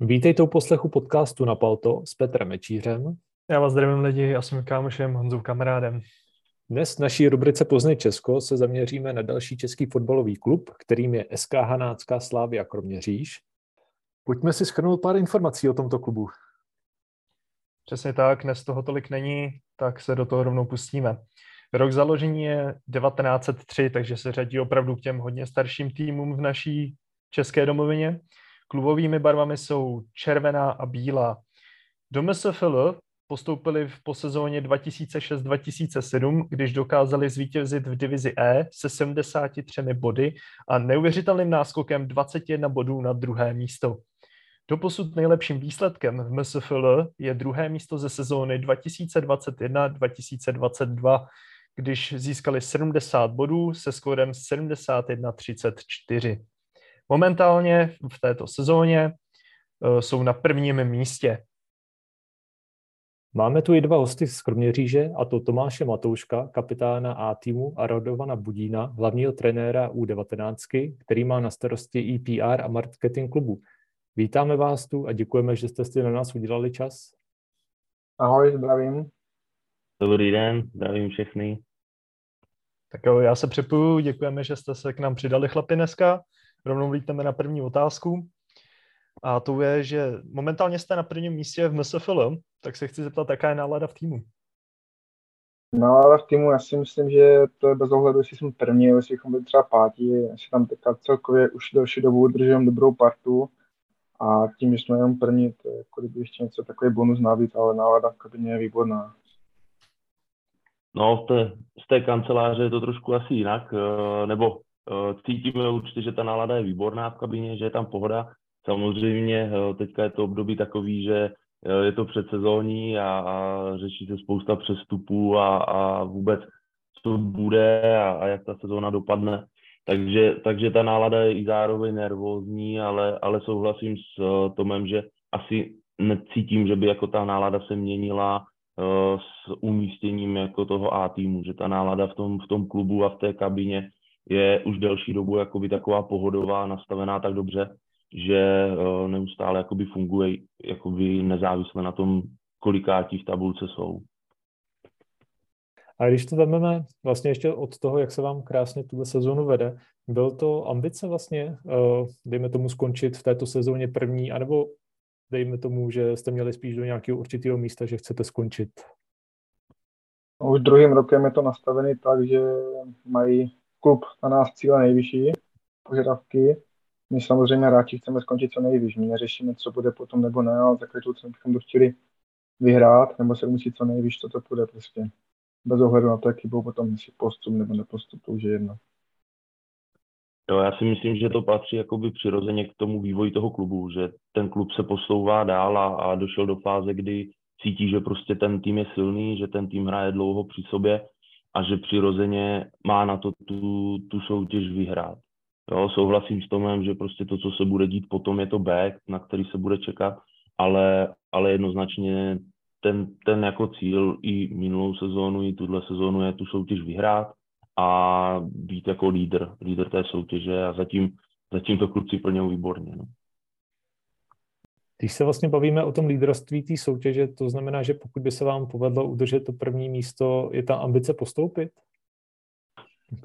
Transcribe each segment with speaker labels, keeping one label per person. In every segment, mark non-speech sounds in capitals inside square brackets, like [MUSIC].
Speaker 1: Vítejte u poslechu podcastu na Palto s Petrem Mečířem.
Speaker 2: Já vás zdravím lidi, já jsem kámošem Honzou kamarádem.
Speaker 1: Dnes v naší rubrice Poznej Česko se zaměříme na další český fotbalový klub, kterým je SK Hanácká Slávia Kroměříž. Pojďme si schrnout pár informací o tomto klubu.
Speaker 2: Přesně tak, dnes toho tolik není, tak se do toho rovnou pustíme. Rok založení je 1903, takže se řadí opravdu k těm hodně starším týmům v naší české domovině. Klubovými barvami jsou červená a bílá. Do MSFL postoupili v posezóně 2006-2007, když dokázali zvítězit v divizi E se 73 body a neuvěřitelným náskokem 21 bodů na druhé místo. Doposud nejlepším výsledkem v MSFL je druhé místo ze sezóny 2021-2022, když získali 70 bodů se skórem 71-34. Momentálně v této sezóně uh, jsou na prvním místě.
Speaker 1: Máme tu i dva hosty z Kroměříže, a to Tomáše Matouška, kapitána A týmu a Radovana Budína, hlavního trenéra U19, který má na starosti EPR a marketing klubu. Vítáme vás tu a děkujeme, že jste si na nás udělali čas.
Speaker 3: Ahoj, zdravím.
Speaker 4: Dobrý den, zdravím všechny.
Speaker 2: Tak jo, já se připoju, děkujeme, že jste se k nám přidali chlapi dneska. Rovnou víteme na první otázku. A to je, že momentálně jste na prvním místě v MSFL, tak se chci zeptat, jaká je nálada v týmu?
Speaker 3: Nálada v týmu, já si myslím, že to je bez ohledu, jestli jsme první, jestli bychom byli třeba pátí, jestli tam teďka celkově už delší dobu udržujeme dobrou partu a tím, že jsme jenom první, to je jako kdyby ještě něco takový bonus navíc, ale nálada v kabině je výborná.
Speaker 4: No, z té, z té kanceláře je to trošku asi jinak, eh, nebo cítíme určitě, že ta nálada je výborná v kabině, že je tam pohoda. Samozřejmě eh, teďka je to období takový, že je to předsezónní a, a řeší se spousta přestupů a, a vůbec co bude a, a jak ta sezóna dopadne. Takže, takže ta nálada je i zároveň nervózní, ale, ale souhlasím s Tomem, že asi necítím, že by jako ta nálada se měnila Eh, s umístěním jako toho A týmu, že ta nálada v tom, v tom klubu a v té kabině je už delší dobu jakoby taková pohodová, nastavená tak dobře, že eh, neustále jakoby funguje jakoby nezávisle na tom, kolikátí v tabulce jsou.
Speaker 1: A když to vezmeme vlastně ještě od toho, jak se vám krásně tuhle sezónu vede, byl to ambice vlastně, eh, dejme tomu, skončit v této sezóně první, anebo dejme tomu, že jste měli spíš do nějakého určitého místa, že chcete skončit?
Speaker 3: Už druhým rokem je to nastavené tak, že mají klub na nás cíle nejvyšší požadavky. My samozřejmě hráči chceme skončit co nejvíc. My neřešíme, co bude potom nebo ne, ale za každou cenu bychom to chtěli vyhrát, nebo se umístit co nejvíc, to to půjde prostě. Bez ohledu na to, jaký byl potom jestli postup nebo nepostup, to už je jedno.
Speaker 4: Jo, já si myslím, že to patří jakoby přirozeně k tomu vývoji toho klubu, že ten klub se posouvá dál a, a došel do fáze, kdy cítí, že prostě ten tým je silný, že ten tým hraje dlouho při sobě a že přirozeně má na to tu, tu soutěž vyhrát. Jo, souhlasím s Tomem, že prostě to, co se bude dít potom, je to back, na který se bude čekat, ale, ale jednoznačně ten, ten jako cíl i minulou sezónu, i tuhle sezónu je tu soutěž vyhrát a být jako lídr, lídr té soutěže a zatím, zatím to kluci plně výborně. No.
Speaker 1: Když se vlastně bavíme o tom lídroství té soutěže, to znamená, že pokud by se vám povedlo udržet to první místo, je ta ambice postoupit?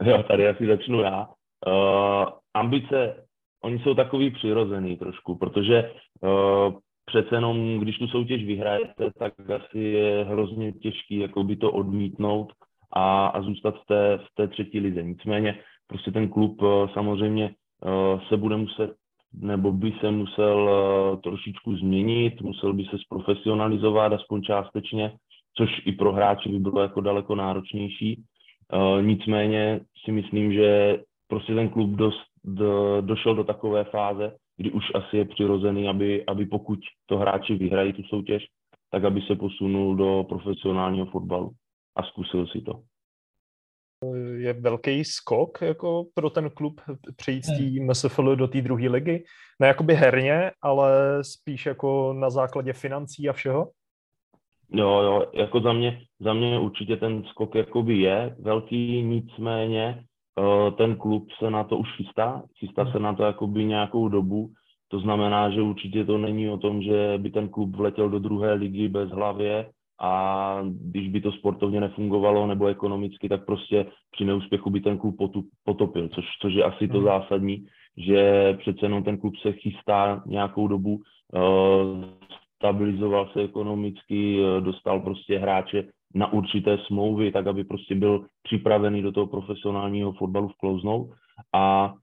Speaker 4: Jo, tady asi začnu já. Uh, ambice, oni jsou takový přirozený trošku, protože uh, přece jenom, když tu soutěž vyhrajete, tak asi je hrozně těžký jako by to odmítnout a, a zůstat v té, v té třetí lize. Nicméně prostě ten klub uh, samozřejmě uh, se bude muset nebo by se musel uh, trošičku změnit, musel by se zprofesionalizovat aspoň částečně, což i pro hráče by bylo jako daleko náročnější. Uh, nicméně si myslím, že prostě ten klub dost, do, došel do takové fáze, kdy už asi je přirozený, aby, aby pokud to hráči vyhrají tu soutěž, tak aby se posunul do profesionálního fotbalu a zkusil si to.
Speaker 2: Je velký skok jako pro ten klub přejít z té MSFL do té druhé ligy? Ne jakoby herně, ale spíš jako na základě financí a všeho?
Speaker 4: Jo, jo, jako za mě, za mě určitě ten skok jakoby je velký, nicméně eh, ten klub se na to už chystá, chystá se na to jakoby nějakou dobu, To znamená, že určitě to není o tom, že by ten klub vletěl do druhé ligy bez hlavě a když by to sportovně nefungovalo nebo ekonomicky, tak prostě při neúspěchu by ten klub potopil, což, což je asi to hmm. zásadní, že přece jenom ten klub se chystá nějakou dobu, eh, stabilizoval se ekonomicky, eh, dostal prostě hráče na určité smlouvy, tak aby prostě byl připravený do toho profesionálního fotbalu vklouznout a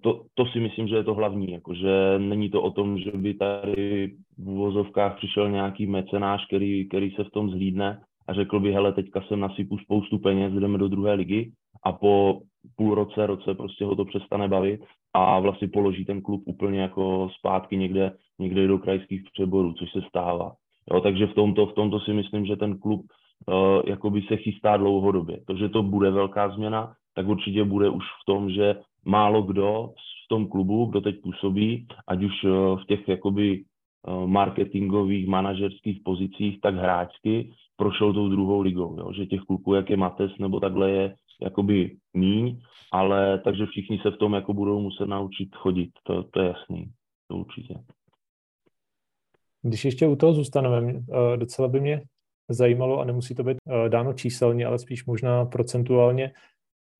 Speaker 4: to, to si myslím, že je to hlavní, jakože není to o tom, že by tady v uvozovkách přišel nějaký mecenáš, který, který se v tom zhlídne a řekl by, hele, teďka jsem nasypu spoustu peněz, jdeme do druhé ligy a po půl roce, roce prostě ho to přestane bavit a vlastně položí ten klub úplně jako zpátky někde, někde do krajských přeborů, což se stává. Jo, takže v tomto, v tomto si myslím, že ten klub uh, se chystá dlouhodobě. To, že to bude velká změna, tak určitě bude už v tom, že málo kdo v tom klubu, kdo teď působí, ať už eh, v těch jakoby eh, marketingových, manažerských pozicích, tak hráčsky prošel tou druhou ligou, jo? že těch kluků, jak je Mates nebo takhle je jakoby míň, ale takže všichni se v tom jako budou muset naučit chodit, to, to je jasný, to určitě.
Speaker 1: Když ještě u toho zůstaneme, eh, docela by mě zajímalo, a nemusí to být dáno číselně, ale spíš možná procentuálně,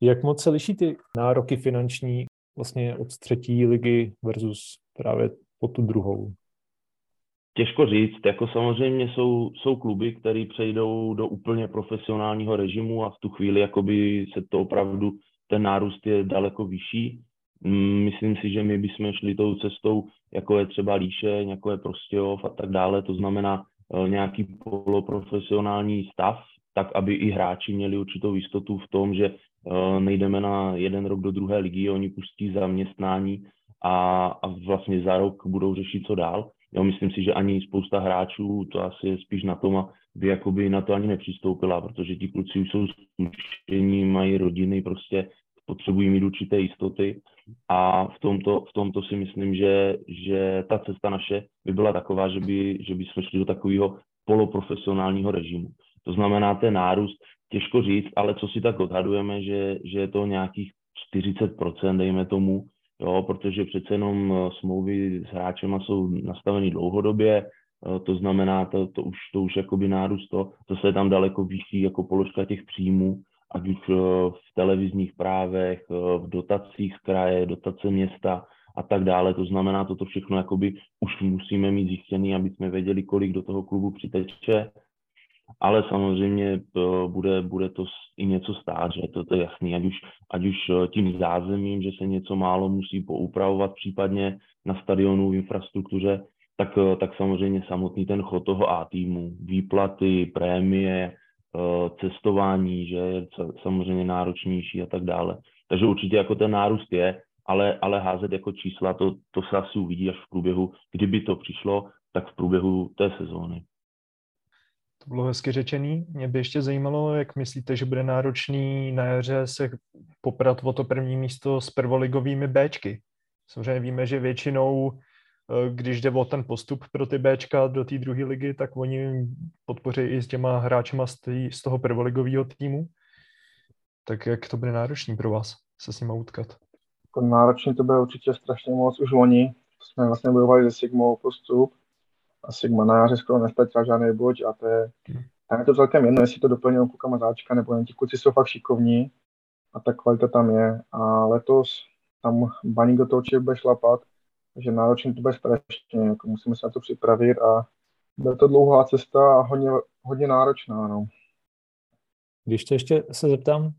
Speaker 1: jak moc se liší ty nároky finanční vlastně od třetí ligy versus právě po tu druhou?
Speaker 4: Těžko říct, jako samozřejmě jsou, jsou kluby, které přejdou do úplně profesionálního režimu a v tu chvíli jakoby se to opravdu, ten nárůst je daleko vyšší. Mm, myslím si, že my bychom šli tou cestou, jako je třeba Líše, jako je Prostějov a tak dále, to znamená eh, nějaký poloprofesionální stav, tak aby i hráči měli určitou jistotu v tom, že nejdeme na jeden rok do druhé ligy, oni pustí zaměstnání a, a vlastně za rok budou řešit, co dál. Jo, myslím si, že ani spousta hráčů, to asi je spíš na tom, by jakoby na to ani nepřistoupila, protože ti kluci už jsou zkušení, mají rodiny, prostě potřebují mít určité jistoty a v tomto, v tomto si myslím, že, že ta cesta naše by byla taková, že by, že by jsme šli do takového poloprofesionálního režimu. To znamená, ten nárůst těžko říct, ale co si tak odhadujeme, že, že je to nějakých 40%, dejme tomu, jo, protože přece jenom eh, smlouvy s hráčema jsou nastaveny dlouhodobě, eh, to znamená, to, to už, to už jakoby nárůst, to, to se je tam daleko vyšší jako položka těch příjmů, ať už eh, v televizních právech, v dotacích kraje, dotace města a tak dále. To znamená, toto všechno jakoby už musíme mít zjištěný, aby jsme věděli, kolik do toho klubu přiteče ale samozřejmě bude, bude to i něco stát, že to, to je jasný, ať už, ať už eh, tím zázemím, že se něco málo musí poupravovat případně na stadionu v infrastruktuře, tak, eh, tak samozřejmě samotný ten chod toho A týmu, výplaty, prémie, eh, cestování, že je samozřejmě náročnější a tak dále. Takže určitě jako ten nárůst je, ale, ale házet jako čísla, to, to se asi uvidí až v průběhu, kdyby to přišlo, tak v průběhu té sezóny.
Speaker 2: To bylo hezky řečený. Mě by ještě zajímalo, jak myslíte, že bude náročný na jaře se poprat o to první místo s prvoligovými Bčky. Samozřejmě víme, že většinou, eh, když jde o ten postup pro ty Bčka do té druhé ligy, tak oni podpoří i s těma hráčema z, tý, z toho prvoligového týmu. Tak jak to bude náročný pro vás se s nimi utkat?
Speaker 3: Jako náročný to bude určitě strašně moc. Už loni jsme vlastně bojovali se Sigmou postup a Sigma na jaře skoro nestratila žádný bod a to je, tam je to celkem jedno, jestli to doplňují kluka Mazáčka, nebo jen ti kluci jsou fakt šikovní a ta kvalita tam je. A letos tam Baník do toho určitě bude šlapat, takže náročně to bude strašně, jako musíme se na to připravit a bude to dlouhá cesta a hodně, hodně náročná. No.
Speaker 1: Když to ještě se zeptám,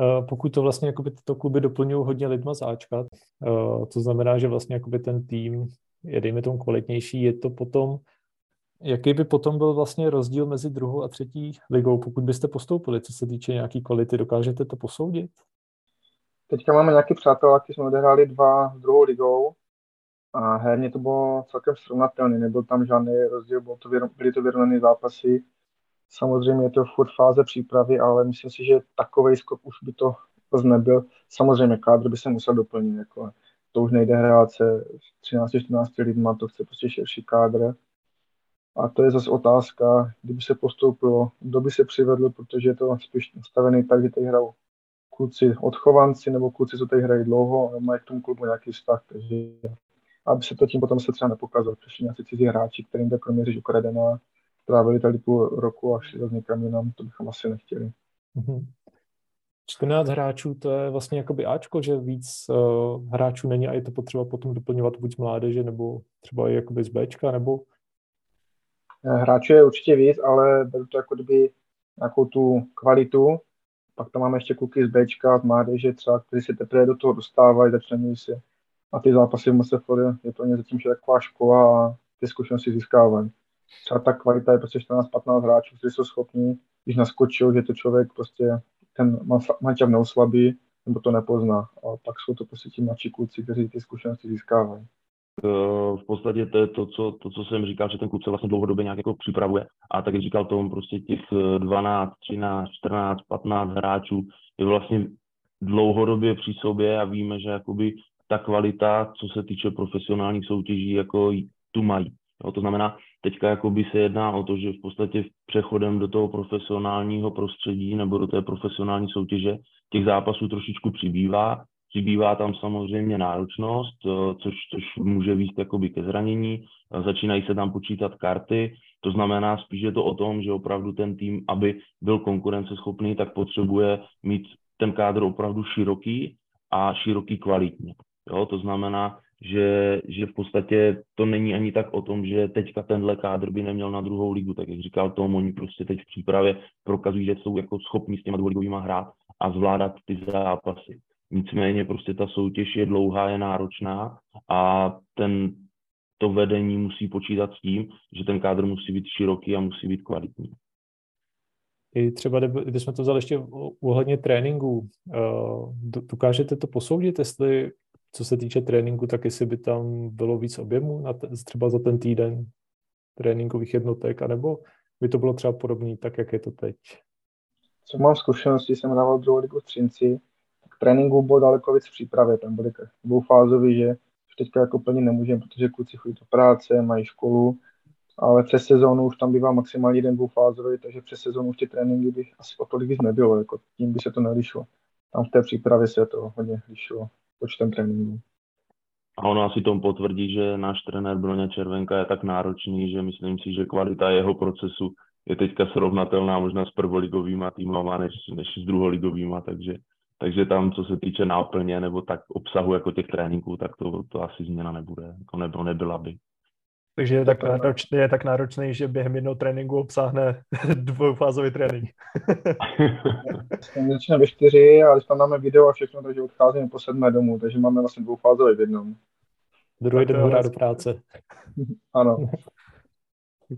Speaker 1: eh, pokud to vlastně jakoby tyto kluby doplňují hodně lidma z Ačka, eh, to znamená, že vlastně jakoby ten tým je dejme tomu kvalitnější, je to potom, jaký by potom byl vlastně rozdíl mezi druhou a třetí ligou, pokud byste postoupili, co se týče nějaký kvality, dokážete to posoudit?
Speaker 3: Teďka máme nějaký přáteláky, jsme odehráli dva s druhou ligou a herně to bylo celkem srovnatelné, nebyl tam žádný rozdíl, bylo to, byly to vyrovnané zápasy. Samozřejmě je to furt fáze přípravy, ale myslím si, že takový skok už by to nebyl. Samozřejmě kádr by se musel doplnit. Jako to už nejde hrát se 13-14 lidma, to chce prostě širší kádr. A to je zase otázka, kdyby se postoupilo, kdo by se přivedl, protože je to spíš nastavený tak, že tady hrajou kluci odchovanci nebo kluci, co tady hrají dlouho a mají k tomu klubu nějaký vztah. Takže aby se to tím potom se třeba nepokazilo. Přišli nějací cizí hráči, kterým ta kromě řeč ukradená, trávili tady půl roku a šli zase někam jinam, to bychom asi nechtěli. Mm-hmm.
Speaker 1: 14 hráčů, to je vlastně jakoby Ačko, že víc uh, hráčů není a je to potřeba potom doplňovat buď z mládeže, nebo třeba i jakoby z Bčka, nebo?
Speaker 3: Eh, hráčů je určitě víc, ale beru to jako kdyby nějakou tu kvalitu. Pak tam máme ještě kluky z Bčka, z mládeže třeba, kteří se teprve do toho dostávají, začínají se. A ty zápasy v MSFR je pro ně zatím taková škola a ty zkušenosti získávají. Třeba ta kvalita je prostě 14-15 hráčů, kteří jsou schopní, když naskočil, že to člověk prostě ten mančav neoslabí, nebo to nepozná. A pak jsou to prostě ti mladší kluci, kteří ty zkušenosti získávají.
Speaker 4: V podstatě to je to co, to, co jsem říkal, že ten klub se vlastně dlouhodobě nějak jako připravuje. A tak říkal Tom, prostě těch 12, 13, 14, 15 hráčů je vlastně dlouhodobě při sobě a víme, že jakoby ta kvalita, co se týče profesionálních soutěží, jako tu mají. Jo, to znamená, teďka jakoby se jedná o to, že v podstatě přechodem do toho profesionálního prostředí nebo do té profesionální soutěže těch zápasů trošičku přibývá. Přibývá tam samozřejmě náročnost, eh, což, což může výst jakoby ke zranění. Začínají se tam počítat karty, to znamená spíš je to o tom, že opravdu ten tým, aby byl konkurenceschopný, tak potřebuje mít ten kádr opravdu široký a široký kvalitně. Jo, to znamená, že, že v podstatě to není ani tak o tom, že teďka tenhle kádr by neměl na druhou ligu, tak jak říkal Tom, oni prostě teď v přípravě prokazují, že jsou jako schopni s těma dvouligovýma hrát a zvládat ty zápasy. Nicméně prostě ta soutěž je dlouhá, je náročná a ten, to vedení musí počítat s tím, že ten kádr musí být široký a musí být kvalitní.
Speaker 1: I třeba, kdybychom to vzali ještě ohledně tréninku, uh, dokážete to posoudit, jestli co se týče tréninku, tak jestli by tam bylo víc objemu na t- třeba za ten týden tréninkových jednotek, anebo by to bylo třeba podobné, tak jak je to teď?
Speaker 3: Co mám zkušenosti, jsem dával druhou ligu v Třinci, tak tréninku bylo daleko víc v přípravě, tam byly dvoufázový, že teďka jako plně nemůžeme, protože kluci chodí do práce, mají školu, ale přes sezónu už tam bývá maximálně jeden dvoufázový, takže přes sezónu už ty tréninky bych asi o tolik víc nebylo, jako tím by se to nelišilo. Tam v té přípravě se to hodně lišilo počtem tréninků.
Speaker 4: A ono asi tom potvrdí, že náš trenér Broňa Červenka je tak náročný, že myslím si, že kvalita jeho procesu je teďka srovnatelná možná s prvoligovýma týmama než, než s druholigovýma, takže, takže tam, co se týče náplně nebo tak obsahu jako těch tréninků, tak to, to asi změna nebude, jako nebo nebyla by.
Speaker 2: Takže je tak, náročný, je tak náročný, že během jednoho tréninku obsáhne [LAUGHS] dvoufázový trénink. [LAUGHS]
Speaker 3: Začínáme ve čtyři, ale když tam máme video a všechno, takže odcházíme po sedmé domů, takže máme vlastně dvoufázový v jednom.
Speaker 1: Druhý den hodá do práce. [LAUGHS]
Speaker 3: ano.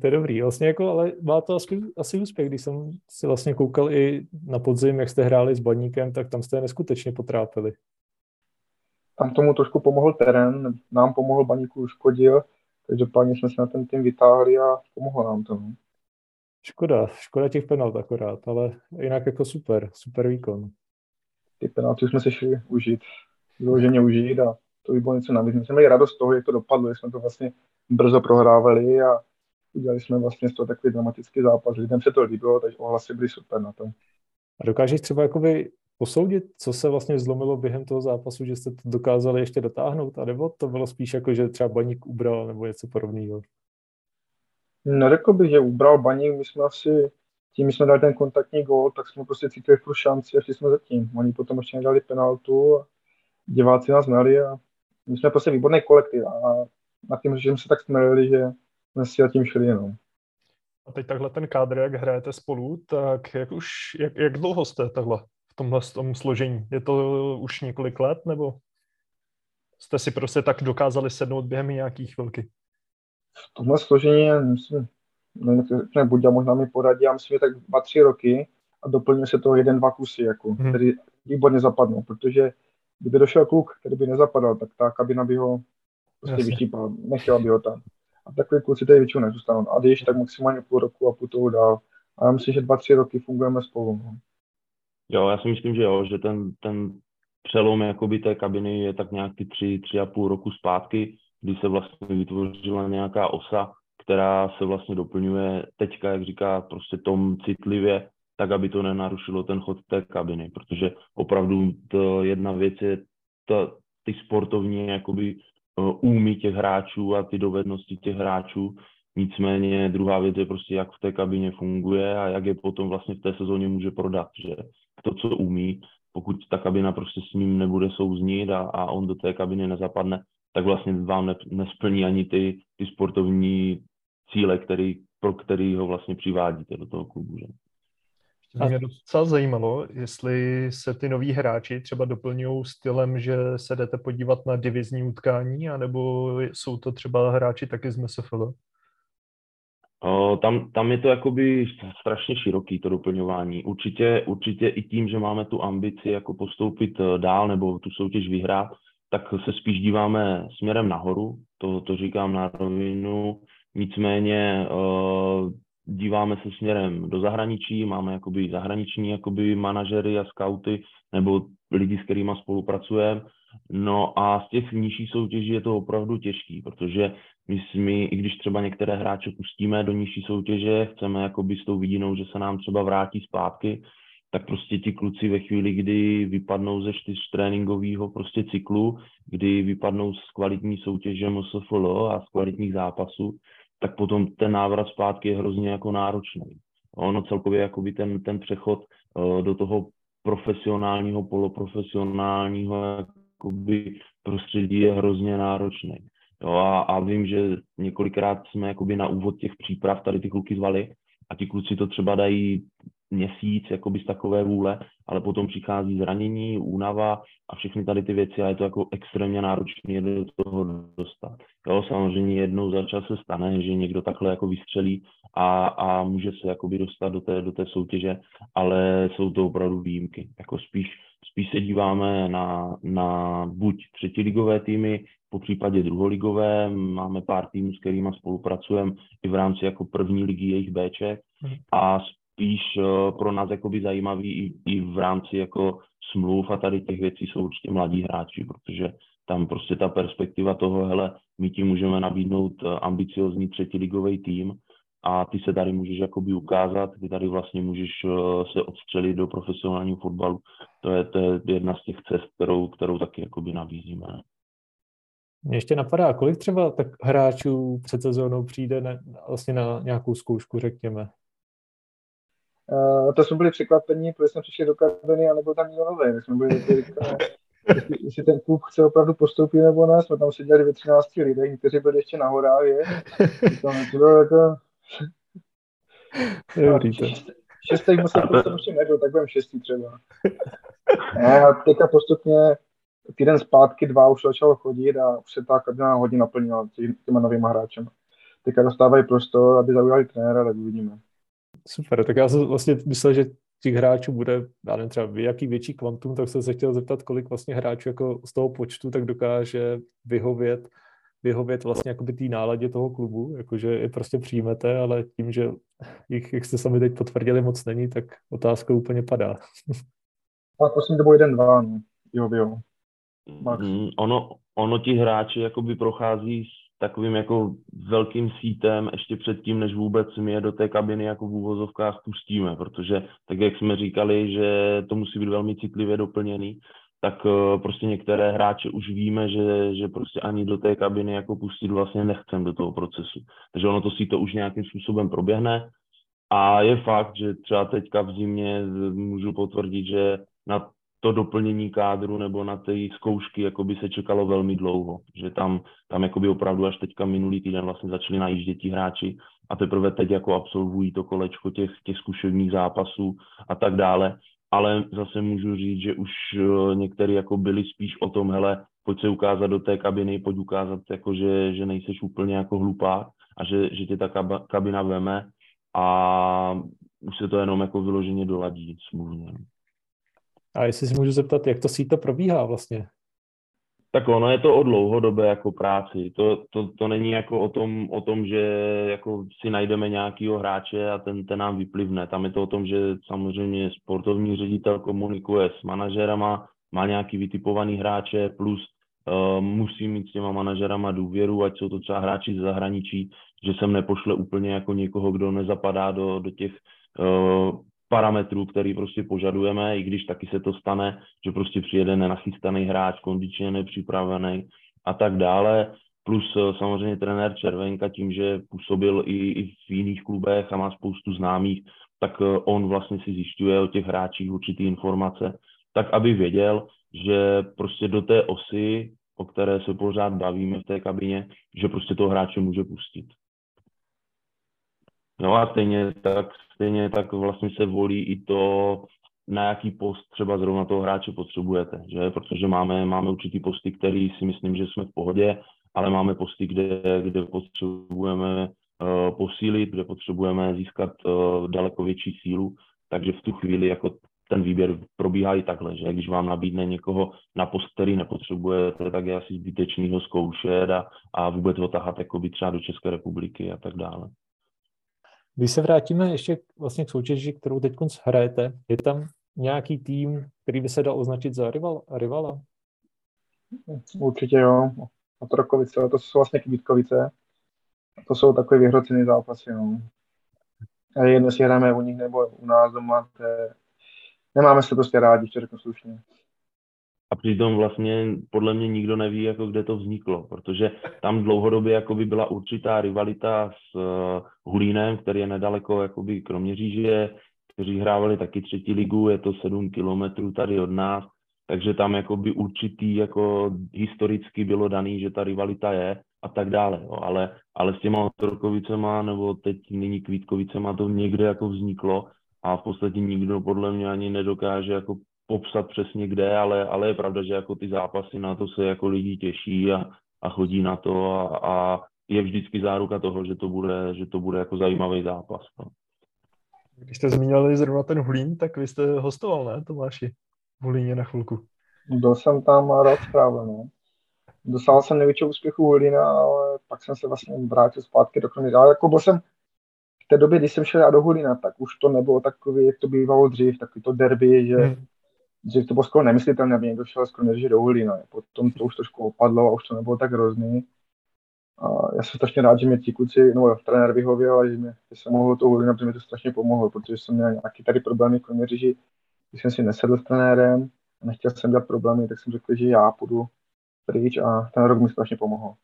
Speaker 1: to je dobrý. Vlastně jako, ale má to asi, asi úspěch, když jsem si vlastně koukal i na podzim, jak jste hráli s Baníkem, tak tam jste neskutečně potrápili.
Speaker 3: Tam tomu trošku pomohl terén, nám pomohl Baníku, uškodil, Každopádně jsme se na ten tým vytáhli a pomohlo nám to. No.
Speaker 1: Škoda, škoda těch penalt akorát, ale jinak jako super, super výkon.
Speaker 3: Ty penalty jsme se šli užít, vyloženě užít a to by bylo něco navíc. My jsme měli radost z toho, jak to dopadlo, jsme to vlastně brzo prohrávali a udělali jsme vlastně z toho takový dramatický zápas. Lidem se to líbilo, takže ohlasy byly super na to.
Speaker 1: A dokážeš třeba jakoby posoudit, co se vlastně zlomilo během toho zápasu, že jste to dokázali ještě dotáhnout, a nebo to bylo spíš jako, že třeba baník ubral nebo něco podobného?
Speaker 3: Neřekl bych, že ubral baník, my jsme asi, tím jsme dali ten kontaktní gól, tak jsme prostě cítili furt šanci a šli jsme za tím. Oni potom ještě nedali penaltu a diváci nás měli a my jsme prostě výborný kolektiv a na tím, že jsme se tak směli, že jsme si tím šli jenom.
Speaker 2: A teď takhle ten kádr, jak hrajete spolu, tak jak už, jak, jak dlouho jste takhle tomhle tom složení? Je to už několik let, nebo jste si prostě tak dokázali sednout během nějakých chvilky?
Speaker 3: V tomhle složení, myslím, ne, buď a možná mi poradí, já myslím, že tak dva, tři roky a doplňuje se to jeden, dva kusy, jako, hmm. který výborně zapadnou, protože kdyby došel kluk, který by nezapadal, tak ta kabina by ho prostě vyštípala, nechtěla by ho tam. A takový kluci tady většinou nezůstanou. A když tak maximálně půl roku a půl toho dál. A já myslím, že dva, tři roky fungujeme spolu. No.
Speaker 4: Jo, já si myslím, že jo, že ten, ten přelom jakoby té kabiny je tak nějak ty tři, tři a půl roku zpátky, kdy se vlastně vytvořila nějaká osa, která se vlastně doplňuje teďka, jak říká prostě tom citlivě, tak, aby to nenarušilo ten chod té kabiny, protože opravdu to jedna věc je to, ty sportovní jakoby úmy těch hráčů a ty dovednosti těch hráčů. Nicméně druhá věc je prostě, jak v té kabině funguje a jak je potom vlastně v té sezóně může prodat, že to, co umí, pokud ta kabina prostě s ním nebude souznít a, a on do té kabiny nezapadne, tak vlastně vám ne, nesplní ani ty, ty sportovní cíle, který, pro který ho vlastně přivádíte do toho klubu. Že?
Speaker 2: A mě docela zajímalo, jestli se ty noví hráči třeba doplňují stylem, že se jdete podívat na divizní utkání, anebo jsou to třeba hráči taky z MSFL?
Speaker 4: Tam, tam je to jakoby strašně široký, to doplňování. Určitě, určitě i tím, že máme tu ambici jako postoupit eh, dál nebo tu soutěž vyhrát, tak se spíš díváme směrem nahoru, to, to říkám na rovinu. Nicméně o, díváme se směrem do zahraničí, máme jakoby zahraniční jakoby manažery a skauty nebo lidi, s kterými spolupracujeme. No a z těch nižších soutěží je to opravdu těžký, protože my, my, i když třeba některé hráče pustíme do nižší soutěže, chceme jakoby s tou vidinou, že se nám třeba vrátí zpátky, tak prostě ti kluci ve chvíli, kdy vypadnou ze čtyř tréninkového prostě cyklu, kdy vypadnou z kvalitní soutěže MSFL a z kvalitních zápasů, tak potom ten návrat zpátky je hrozně jako náročný. Ono celkově jakoby ten, ten přechod uh, do toho profesionálního, poloprofesionálního jakoby prostředí je hrozně náročný. Jo, a, a vím, že několikrát jsme jakoby na úvod těch příprav tady ty kluky zvali a ti kluci to třeba dají měsíc jakoby z takové vůle, ale potom přichází zranění, únava a všechny tady ty věci a je to jako extrémně náročné do toho dostat. Jo, samozřejmě jednou za čas se stane, že někdo takhle jako vystřelí a, a může se jakoby dostat do té, do té soutěže, ale jsou to opravdu výjimky. Jako spíš, spíš se díváme na, na buď třetiligové týmy, po případě druholigové, máme pár týmů, s kterými spolupracujeme i v rámci jako první ligy jejich Bček mhm. a spíš uh, pro nás jakoby zajímavý i, i v rámci jako smluv a tady těch věcí jsou určitě mladí hráči, protože tam prostě ta perspektiva toho, hele, my ti můžeme nabídnout eh, ambiciozní třetiligový tým a ty se tady můžeš jakoby ukázat, ty tady vlastně můžeš uh, se odstřelit do profesionálního fotbalu. To je, to je jedna z těch cest, kterou, kterou taky jakoby nabízíme.
Speaker 1: Mě ještě napadá, kolik třeba tak hráčů před sezónou přijde ne, vlastně na nějakou zkoušku, řekněme?
Speaker 3: Uh, to jsme byli překvapení, protože jsme přišli do kabiny a nebyl tam nikdo nový. My jsme byli říkali, jestli, jestli, ten klub chce opravdu postoupit nebo ne. Jsme tam seděli ve 13 lidech, někteří byli ještě na horách, je. Tam to bylo jako...
Speaker 1: Dobrý to.
Speaker 3: Šestý musel prostě ještě nebyl, tak budeme šestý třeba. A teďka postupně týden zpátky, dva už začalo chodit a už se ta kabina hodně naplnila těma novýma hráčem. Teďka dostávají prostor, aby zaujali trenéra, tak uvidíme.
Speaker 1: Super, tak já jsem vlastně myslel, že těch hráčů bude, já nevím, třeba jaký větší kvantum, tak jsem se chtěl zeptat, kolik vlastně hráčů jako z toho počtu tak dokáže vyhovět, vyhovět vlastně jakoby té náladě toho klubu, jakože je prostě přijmete, ale tím, že jich, jak jste sami teď potvrdili, moc není, tak otázka úplně padá.
Speaker 3: A poslední dobou jeden, dva, no. Jo, jo.
Speaker 4: Mm, ono, ono ti hráči jakoby prochází s takovým jako velkým sítem ještě předtím, než vůbec my je do té kabiny jako v úvozovkách pustíme, protože tak, jak jsme říkali, že to musí být velmi citlivě doplněný, tak uh, prostě některé hráče už víme, že, že prostě ani do té kabiny jako pustit vlastně nechcem do toho procesu. Takže ono to si to už nějakým způsobem proběhne a je fakt, že třeba teďka v zimě můžu potvrdit, že na to doplnění kádru nebo na ty zkoušky jakoby se čekalo velmi dlouho, že tam, tam jakoby opravdu až teďka minulý týden vlastně začali najíždět ti hráči a teprve teď jako absolvují to kolečko těch, těch zkušebních zápasů a tak dále. Ale zase můžu říct, že už eh, někteří jako byli spíš o tom, hele, pojď se ukázat do té kabiny, pojď ukázat, jako že, že nejseš úplně jako hlupák a že, že tě ta kabina veme a už se to jenom jako vyloženě doladí smluvně.
Speaker 1: A jestli si můžu zeptat, jak to síto probíhá vlastně?
Speaker 4: Tak ono je to o dlouhodobé jako práci. To, to, to není jako o tom, o tom, že jako si najdeme nějakého hráče a ten, ten nám vyplivne. Tam je to o tom, že samozřejmě sportovní ředitel komunikuje s manažerama, má nějaký vytipovaný hráče, plus uh, musí mít s těma manažerama důvěru, ať jsou to třeba hráči z zahraničí, že sem nepošle úplně jako někoho, kdo nezapadá do, do těch uh, parametrů, který prostě požadujeme, i když taky se to stane, že prostě přijede nenachystaný hráč, kondičně nepřipravený a tak dále. Plus samozřejmě trenér Červenka tím, že působil i, i v jiných klubech a má spoustu známých, tak on vlastně si zjišťuje o těch hráčích určitý informace, tak aby věděl, že prostě do té osy, o které se pořád bavíme v té kabině, že prostě toho hráče může pustit. No a stejně tak, stejně tak vlastně se volí i to, na jaký post třeba zrovna toho hráče potřebujete, že? protože máme, máme určitý posty, který si myslím, že jsme v pohodě, ale máme posty, kde, kde potřebujeme uh, posílit, kde potřebujeme získat uh, daleko větší sílu, takže v tu chvíli jako ten výběr probíhá i takhle, že když vám nabídne někoho na post, který nepotřebujete, tak je asi zbytečný ho zkoušet a, a vůbec ho tahat jako by třeba do České republiky a tak dále.
Speaker 1: Když se vrátíme ještě vlastně k soutěži, kterou teď hrajete, je tam nějaký tým, který by se dal označit za rival, rivala?
Speaker 3: Určitě jo. Otrokovice, to jsou vlastně Kvítkovice. To jsou takové vyhrocené zápasy. No. A jedno si hrajeme u nich nebo u nás doma, to je... nemáme se prostě rádi, co řeknu slušně.
Speaker 4: A přitom vlastně podle mě nikdo neví, jako kde to vzniklo, protože tam dlouhodobě jakoby byla určitá rivalita s uh, Hulínem, který je nedaleko jakoby Kroměříže, kteří hrávali taky třetí ligu, je to sedm kilometrů tady od nás, takže tam jakoby určitý jako historicky bylo daný, že ta rivalita je a tak dále, jo. Ale, ale s těma Otrokovicema nebo teď nyní Kvítkovicema to někde jako vzniklo a v podstatě nikdo podle mě ani nedokáže jako popsat přesně kde, ale, ale je pravda, že jako ty zápasy na to se jako lidi těší a, a chodí na to a, a je vždycky záruka toho, že to bude, že to bude jako zajímavý zápas. No.
Speaker 2: Když jste zmínili zrovna ten Hulín, tak vy jste hostoval, ne, Tomáši? V Hulíně na chvilku.
Speaker 3: Byl jsem tam rád správně, no. Dostal jsem největší úspěchu Hulína, ale pak jsem se vlastně vrátil zpátky do Kromě. Ale jako byl jsem v té době, když jsem šel do Hulína, tak už to nebylo takový, jak to bývalo dřív, takový to derby, že hmm že to bylo skoro nemyslitelné, aby někdo šel z Kroměříže do Hulína. Potom to už trošku opadlo a už to nebylo tak hrozný. A já jsem strašně rád, že mě ti kluci, no trenér vyhověl a že, mě, že jsem mohl to Hulína, protože mi to strašně pomohlo, protože jsem měl nějaký tady problémy v Kroměříži, když jsem si nesedl s trenérem a nechtěl jsem dělat problémy, tak jsem řekl, že já půjdu pryč a ten rok mi strašně pomohl.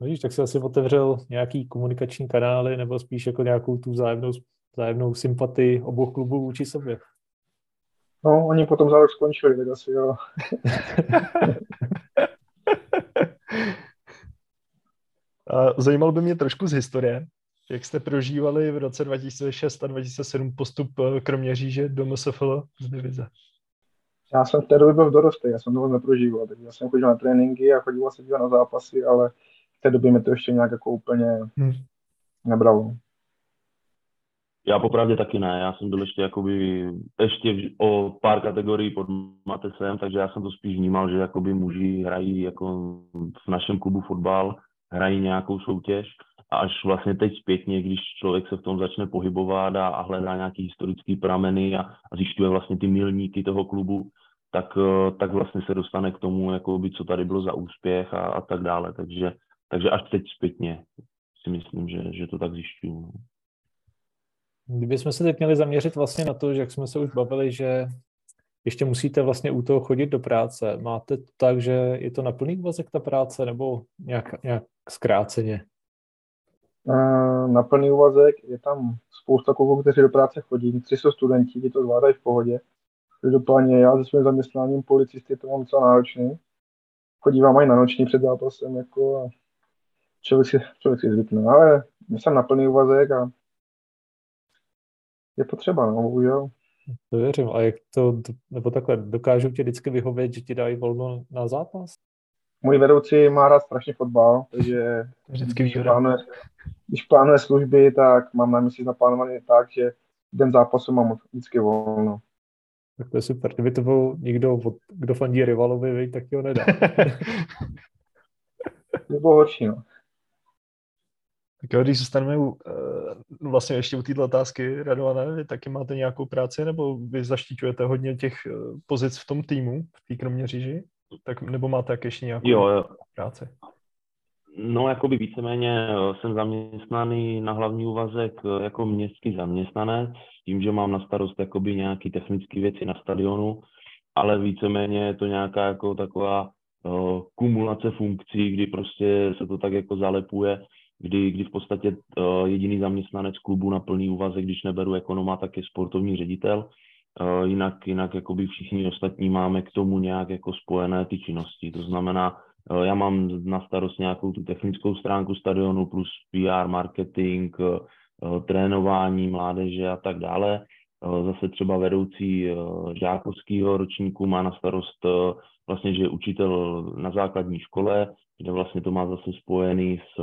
Speaker 1: Vidíš, tak jsi asi otevřel nějaký komunikační kanály nebo spíš jako nějakou tu vzájemnou, vzájemnou sympatii obou klubů vůči sobě.
Speaker 3: No, oni potom za rok skončili, tak asi jo. [LAUGHS]
Speaker 2: Zajímalo by mě trošku z historie, jak jste prožívali v roce 2006 a 2007 postup eh, Kroměříže do MSFL z divize?
Speaker 3: Já jsem v té době byl v doroste, já jsem to neprožíval, takže já jsem chodil na tréninky a chodil se dívat na zápasy, ale v té době mi to ještě nějak jako úplně hmm. nebralo.
Speaker 4: Já popravdě taky ne, já jsem byl ještě jakoby, ještě o pár kategorií pod Matesem, takže já jsem to spíš vnímal, že jakoby muži hrají jako v našem klubu fotbal, hrají nějakou soutěž a až vlastně teď zpětně, když člověk se v tom začne pohybovat a, a hledá nějaký historický prameny a, a zjišťuje vlastně ty milníky toho klubu, tak, tak vlastně se dostane k tomu, jakoby, co tady bylo za úspěch a, a tak dále. Takže, takže až teď zpětně si myslím, že, že to tak zjišťuju.
Speaker 1: Kdybychom se teď měli zaměřit vlastně na to, že jak jsme se už bavili, že ještě musíte vlastně u toho chodit do práce. Máte to tak, že je to na plný úvazek ta práce nebo nějak, nějak zkráceně?
Speaker 3: Na plný úvazek je tam spousta kluků, kteří do práce chodí. Tři jsou studenti, ti to zvládají v pohodě. Každopádně já se svým zaměstnáním policisty to mám docela náročný. Chodívám i na noční před zápasem, jako a člověk si, člověk si zvykne. Ale jsem na plný úvazek a je potřeba, no, bohužel.
Speaker 1: To věřím. A jak to, nebo takhle, dokážu tě vždycky vyhovět, že ti dají volno na zápas?
Speaker 3: Můj vedoucí má rád strašně fotbal, takže [LAUGHS]
Speaker 2: vždycky
Speaker 3: když plánuje, když plánuje služby, tak mám na měsíc naplánovaný tak, že den zápasu mám vždycky volno.
Speaker 1: Tak to je super. Kdyby to byl někdo, kdo fandí rivalovi, tak ho nedá. [LAUGHS]
Speaker 3: to bylo horší, no.
Speaker 2: Tak jo, když zůstaneme u, uh, vlastně ještě u této otázky, Radované, vy taky máte nějakou práci, nebo vy zaštiťujete hodně těch uh, pozic v tom týmu, v té Kroměříži? Tak, nebo máte tak ještě nějakou jo, jo. práci?
Speaker 4: No, jakoby víceméně eh, jsem zaměstnaný na hlavní úvazek jako městský zaměstnanec, tím, že mám na starost jakoby nějaký technické věci na stadionu, ale víceméně je to nějaká jako taková kumulace funkcí, kdy prostě se to tak jako zalepuje, kdy, kdy v podstatě uh, jediný zaměstnanec klubu na plný úvazek, když neberu ekonoma, tak je sportovní ředitel. Uh, jinak, jinak jakoby všichni ostatní máme k tomu nějak jako spojené ty činnosti. To znamená, uh, já mám na starost nějakou tu technickou stránku stadionu plus PR, marketing, trénování mládeže a tak dále. Zase třeba vedoucí žákovského ročníku má na starost vlastně, že je učitel na základní škole, kde vlastně to má zase spojený s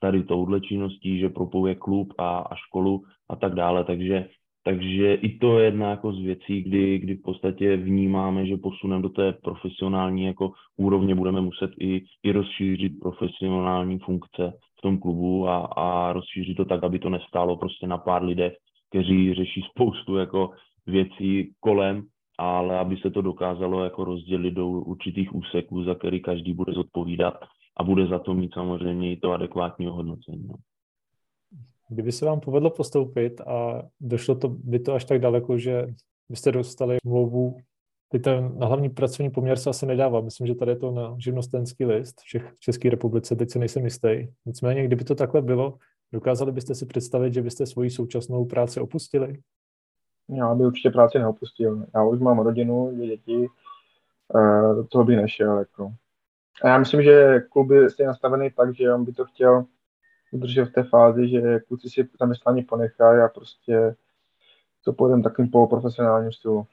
Speaker 4: tady touhle činností, že propojuje klub a, a školu a tak dále, takže takže i to je jedna jako z věcí, kdy, kdy v podstatě vnímáme, že posunem do té profesionální jako úrovně budeme muset i, i rozšířit profesionální funkce v tom klubu a, a rozšířit to tak, aby to nestálo prostě na pár lidech, kteří řeší spoustu jako věcí kolem, ale aby se to dokázalo jako rozdělit do určitých úseků, za který každý bude zodpovídat a bude za to mít samozřejmě i to adekvátní ohodnocení. No.
Speaker 1: Kdyby se vám povedlo postoupit a došlo to, by to až tak daleko, že byste dostali mluvu, teď ten na hlavní pracovní poměr se asi nedává. Myslím, že tady je to na živnostenský list všech v České republice, teď se nejsem jistý. Nicméně, kdyby to takhle bylo, dokázali byste si představit, že byste svoji současnou práci opustili?
Speaker 3: Já bych určitě práci neopustil. Já už mám rodinu, dvě děti, uh, do toho by nešel. Jako. A já myslím, že klub je nastavený tak, že on by to chtěl udržet v té fázi, že kluci si zaměstnání ponechají a prostě to pojedeme takovým poloprofesionálním stylu.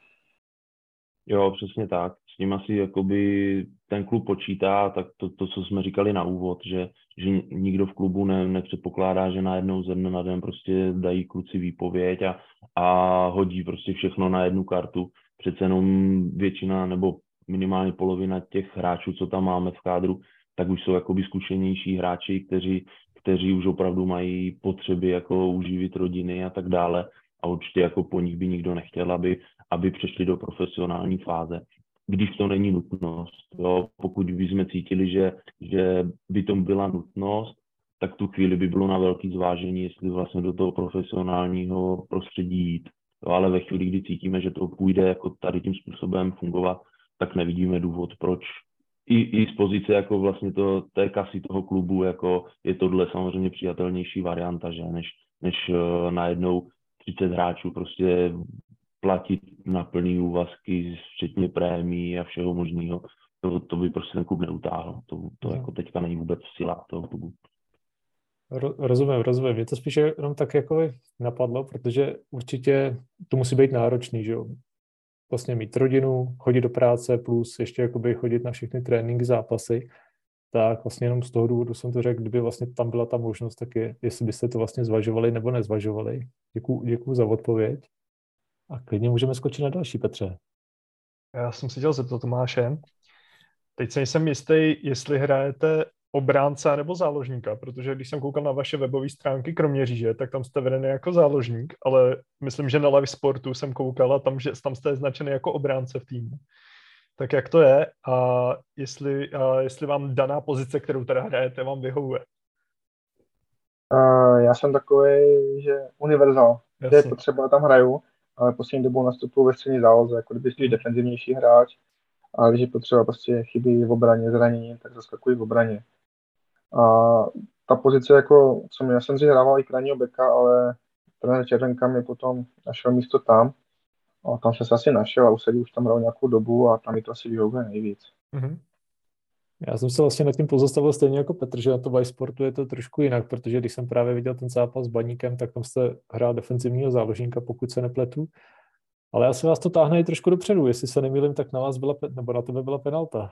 Speaker 4: Jo, přesně tak. S ním asi jakoby ten klub počítá, tak to, to co jsme říkali na úvod, že, že nikdo v klubu ne, nepředpokládá, že najednou ze dne na den prostě dají kluci výpověď a, a hodí prostě všechno na jednu kartu. Přece jenom většina nebo minimálně polovina těch hráčů, co tam máme v kádru, tak už jsou jakoby zkušenější hráči, kteří, kteří už opravdu mají potřeby jako uživit rodiny a tak dále a určitě jako po nich by nikdo nechtěl, aby, aby přešli do profesionální fáze. Když to není nutnost, jo, pokud by jsme cítili, že, že by to byla nutnost, tak tu chvíli by bylo na velký zvážení, jestli vlastně do toho profesionálního prostředí jít. Jo, ale ve chvíli, kdy cítíme, že to půjde jako tady tím způsobem fungovat, tak nevidíme důvod, proč i, i z pozice jako vlastně to, té kasy toho klubu, jako je tohle samozřejmě přijatelnější varianta, že než, než uh, najednou 30 hráčů prostě platit na plný úvazky, včetně prémií a všeho možného, to, to by prostě ten klub neutáhl. To, to jako teďka není vůbec sila toho klubu.
Speaker 1: Rozumím, rozumím. Mě to spíš jenom tak jako napadlo, protože určitě to musí být náročný, že jo? Vlastně mít rodinu, chodit do práce, plus ještě jakoby chodit na všechny tréninky, zápasy tak vlastně jenom z toho důvodu jsem to řekl, kdyby vlastně tam byla ta možnost, tak je, jestli byste to vlastně zvažovali nebo nezvažovali. Děkuji, děkuji za odpověď. A klidně můžeme skočit na další, Petře.
Speaker 2: Já jsem si chtěl zeptat Tomáše. Teď se nejsem jistý, jestli hrajete obránce nebo záložníka, protože když jsem koukal na vaše webové stránky kromě říže, tak tam jste vedený jako záložník, ale myslím, že na Live Sportu jsem koukal a tam, že, tam jste značený jako obránce v týmu tak jak to je a jestli, a jestli vám daná pozice, kterou teda hrajete, vám vyhovuje.
Speaker 3: Uh, já jsem takový, že univerzál. Jasně. je potřeba, tam hraju, ale poslední dobou nastupuju ve střední záloze, jako kdyby spíš defenzivnější hráč, ale když je potřeba prostě chybí v obraně, zranění, tak zaskakují v obraně. A ta pozice, jako, co mi, já jsem si hrával i krajního beka, ale trenér Červenka mi potom našel místo tam, a tam jsem se asi našel a usedl už tam hrál nějakou dobu a tam mi to asi vyhovuje nejvíc. Mm-hmm.
Speaker 1: Já jsem se vlastně nad tím pozastavil stejně jako Petr, že na to Sportu je to trošku jinak, protože když jsem právě viděl ten zápas s Baníkem, tak tam jste hrál defenzivního záložníka, pokud se nepletu. Ale asi vás to táhne i trošku dopředu. Jestli se nemýlím, tak na vás byla, nebo na tebe byla penalta.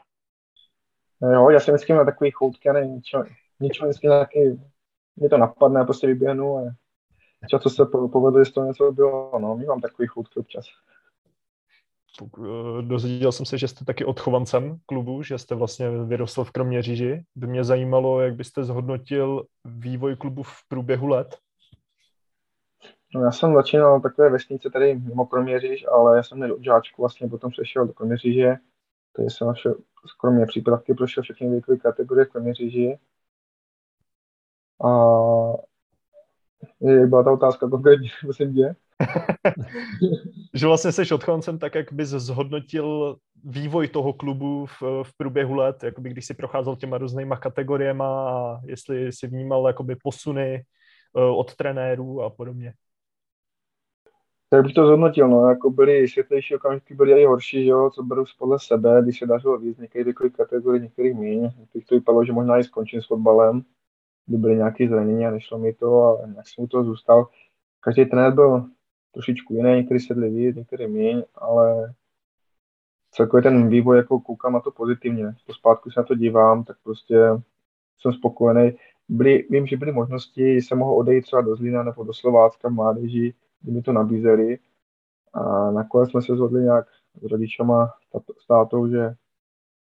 Speaker 3: Jo, já si myslím na takový choutky a ne, ničeho, ničeho myslím taky, mě to napadne, prostě vyběhnu a co se povedlo, jestli to něco bylo, no, my mám takový chutky občas.
Speaker 2: Eh, dozvěděl jsem se, že jste taky odchovancem klubu, že jste vlastně vyrostl v Kroměříži. By mě zajímalo, jak byste zhodnotil vývoj klubu v průběhu let.
Speaker 3: No, já jsem začínal takové vesnice tady mimo Kroměříž, ale já jsem od žáčku vlastně potom přešel do Kroměříže, takže jsem našel, kromě přípravky prošel všechny věkové kategorie v Kroměříži. A jak byla ta otázka konkrétně, [LAUGHS] prosím tě? [LAUGHS]
Speaker 2: že vlastně jsi odchoncem, tak jak bys zhodnotil vývoj toho klubu v, v průběhu let, jakoby když si procházel těma různýma kategoriemi a jestli si vnímal jakoby posuny uh, od trenérů a podobně.
Speaker 3: Tak bych to zhodnotil, no, jako byly světlejší okamžiky, byly i horší, že jo, co beru podle sebe, když se dařilo víc, některých takových kategorii, některých míň, některých to vypadalo, že možná i skončím s fotbalem, kdy byly nějaké zranění a nešlo mi to a nějak jsem toho zůstal. Každý trenér byl trošičku jiný, některý sedli víc, některý míň, ale celkově ten vývoj, jako koukám na to pozitivně. Po zpátku se na to dívám, tak prostě jsem spokojený. Byly, vím, že byly možnosti, jsem mohl odejít třeba do Zlína nebo do Slovácka mládeži, kdy mi to nabízeli. A nakonec jsme se zhodli nějak s rodičama, s tátou, že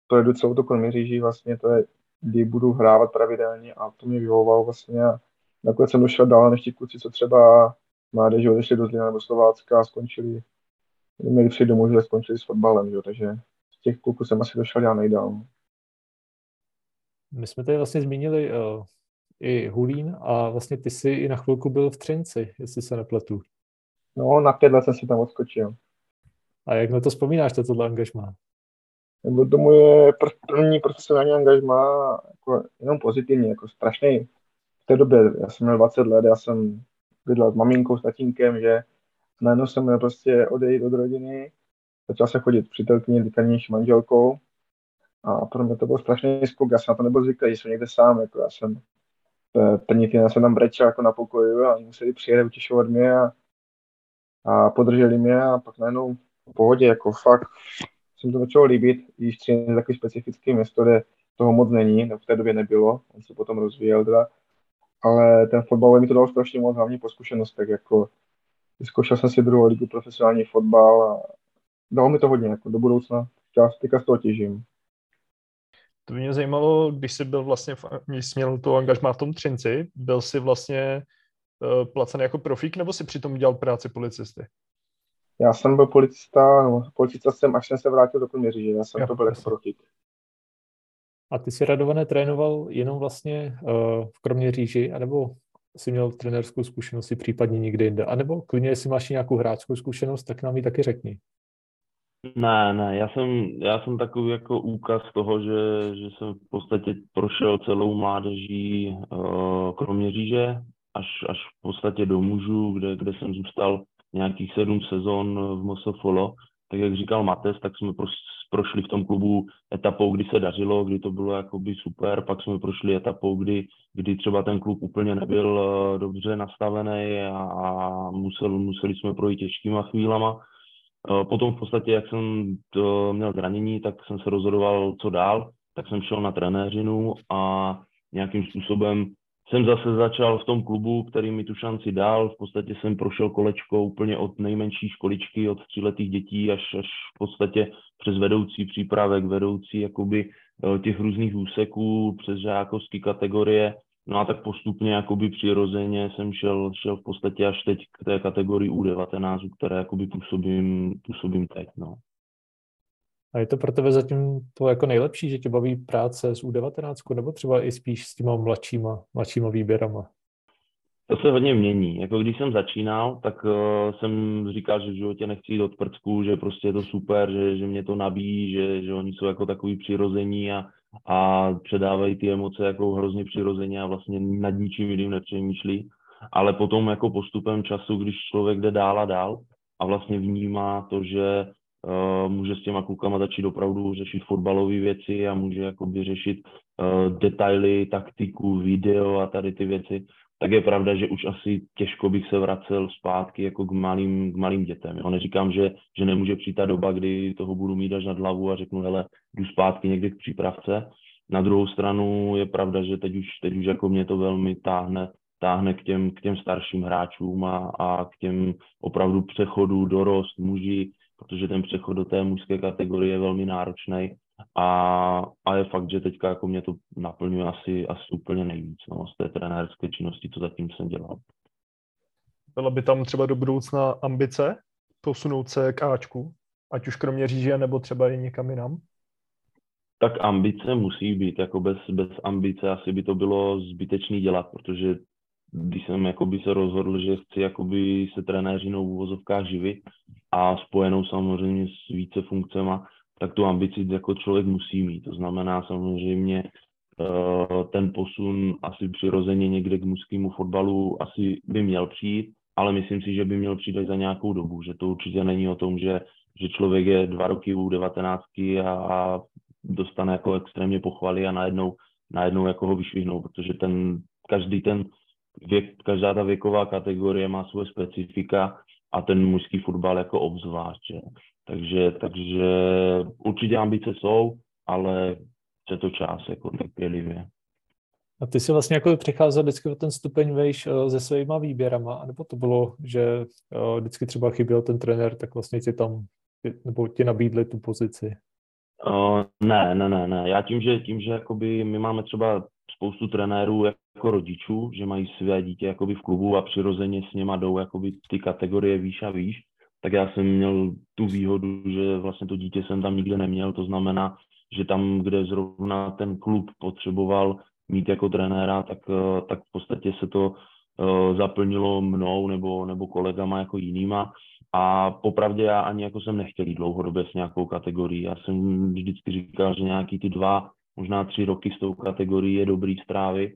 Speaker 3: to je celou to Kroměříží vlastně, to je, kdy budu hrávat pravidelně a to mě vyhovovalo vlastně. A nakonec jsem došel dál než ti kluci, co třeba mládeži odešli do Zlína nebo Slovácka a skončili, měli přijít domů, že skončili s fotbalem, že? takže z těch kluků jsem asi došel já nejdál.
Speaker 1: My jsme tady vlastně zmínili uh, i Hulín a vlastně ty jsi i na chvilku byl v Třinci, jestli se nepletu.
Speaker 3: No, na pět let jsem si tam odskočil.
Speaker 1: A jak na to vzpomínáš, to tohle angažmá?
Speaker 3: Nebo to moje první profesionální angažmá jako jenom pozitivní, jako strašný. V té době, já jsem měl 20 let, já jsem bydlel s maminkou, s tatínkem, že najednou jsem měl prostě odejít od rodiny, začal se chodit přítelkyni, teďka manželkou a pro mě to byl strašný skok, já jsem na to nebyl zvyklý, že jsem někde sám, jako já jsem první týden jsem tam brečel jako na pokoji a museli přijet utěšovat mě a a podrželi mě a pak najednou v pohodě, jako fakt. Jsem to začalo líbit, když Třin je takový specifický město, kde toho moc není, v té době nebylo, on se potom rozvíjel teda, ale ten fotbal mi to dal strašně moc, hlavně po zkušenostech, jako vyzkoušel jsem si druhou ligu profesionální fotbal a dalo mi to hodně, jako do budoucna, teďka z toho těžím.
Speaker 2: To by mě zajímalo, když jsi byl vlastně, jsi měl to angažmá v tom Třinci, byl jsi vlastně uh, placený jako profík, nebo si přitom dělal práci policisty?
Speaker 3: Já jsem byl policista, no, policista jsem, až jsem se vrátil do Kroměříže, já jsem jo, to byl jako profík.
Speaker 1: A ty si radované trénoval jenom vlastně uh, v Kroměříži, anebo jsi měl trenérskou zkušenost i případně někde jinde? A nebo klidně, jestli máš nějakou hráčskou zkušenost, tak nám ji taky řekni.
Speaker 4: Ne, ne, já jsem, já jsem takový jako úkaz toho, že, že jsem v podstatě prošel celou mládeží uh, Kroměříže až, až v podstatě do mužů, kde, kde jsem zůstal nějakých sedm sezon v Mosofolo. Tak jak říkal Mates, tak jsme prošli v tom klubu etapou, kdy se dařilo, kdy to bylo jakoby super, pak jsme prošli etapou, kdy, kdy třeba ten klub úplně nebyl uh, dobře nastavený a, musel, museli jsme projít těžkýma chvílema. Uh, potom v podstatě, jak jsem to měl zranění, tak jsem se rozhodoval, co dál, tak jsem šel na trenéřinu a nějakým způsobem jsem zase začal v tom klubu, který mi tu šanci dal. V podstatě jsem prošel kolečko úplně od nejmenší školičky, od tříletých dětí až, až v podstatě přes vedoucí přípravek, vedoucí jakoby eh, těch různých úseků, přes žákovské kategorie. No a tak postupně jakoby přirozeně jsem šel, šel v podstatě až teď k té kategorii U19, které jakoby působím, působím teď. No.
Speaker 1: A je to pro tebe zatím to jako nejlepší, že tě baví práce s U19, nebo třeba i spíš s těma mladšíma, mladšíma výběrama?
Speaker 4: To se hodně mění. Jako když jsem začínal, tak uh, jsem říkal, že v životě nechci jít od prcku, že prostě je to super, že, že mě to nabíjí, že, že oni jsou jako takový přirození a, a předávají ty emoce jako hrozně přirozeně a vlastně nad ničím jiným nepřemýšlí. Ale potom jako postupem času, když člověk jde dál a dál a vlastně vnímá to, že může s těma klukama začít opravdu řešit fotbalové věci a může jakoby řešit uh, detaily, taktiku, video a tady ty věci, tak je pravda, že už asi těžko bych se vracel zpátky jako k malým, k malým dětem. Jo. Neříkám, že, že nemůže přijít ta doba, kdy toho budu mít až nad hlavu a řeknu, hele, jdu zpátky někdy k přípravce. Na druhou stranu je pravda, že teď už, teď už jako mě to velmi táhne, táhne k těm, k těm starším hráčům a, a k těm opravdu přechodu dorost, muži, protože ten přechod do té mužské kategorie je velmi náročný a, a je fakt, že teďka jako mě to naplňuje asi, asi úplně nejvíc no, z té trenérské činnosti, co zatím jsem dělal.
Speaker 2: Byla by tam třeba do budoucna ambice posunout se k Ačku, ať už kromě říže, nebo třeba i někam jinam?
Speaker 4: Tak ambice musí být, jako bez, bez ambice asi by to bylo zbytečný dělat, protože když jsem jakoby se rozhodl, že chci jakoby se trenéřinou v uvozovkách živit a spojenou samozřejmě s více funkcema, tak tu ambici jako člověk musí mít. To znamená samozřejmě eh, ten posun asi přirozeně někde k mužskému fotbalu asi by měl přijít, ale myslím si, že by měl přijít za nějakou dobu, že to určitě není o tom, že, že člověk je dva roky u devatenáctky a, a dostane jako extrémně pochvaly a najednou, najednou jako ho vyšvihnou, protože ten, každý ten věk, každá ta věková kategorie má svoje specifika a ten mužský fotbal jako obzvlášť. Že? Takže, takže určitě ambice jsou, ale chce to čas jako trpělivě.
Speaker 1: A ty si vlastně jako přicházel vždycky o ten stupeň vejš eh, se svýma výběrama, nebo to bylo, že eh, vždycky třeba chyběl ten trenér, tak vlastně ti tam, nebo ti nabídli tu pozici?
Speaker 4: Uh, ne, ne, ne, ne. Já tím, že, tím, že jakoby my máme třeba spoustu trenérů jako rodičů, že mají své dítě jakoby v klubu a přirozeně s něma jdou jakoby ty kategorie výš a výš, tak já jsem měl tu výhodu, že vlastně to dítě jsem tam nikde neměl, to znamená, že tam, kde zrovna ten klub potřeboval mít jako trenéra, tak, eh, tak v podstatě se to uh, zaplnilo mnou nebo, nebo kolegama jako jinýma. A popravdě já ani jako jsem nechtěl jít dlouhodobě s nějakou kategorií. Já jsem vždycky říkal, že nějaký ty dva, možná tři roky s tou kategorií je dobrý strávy,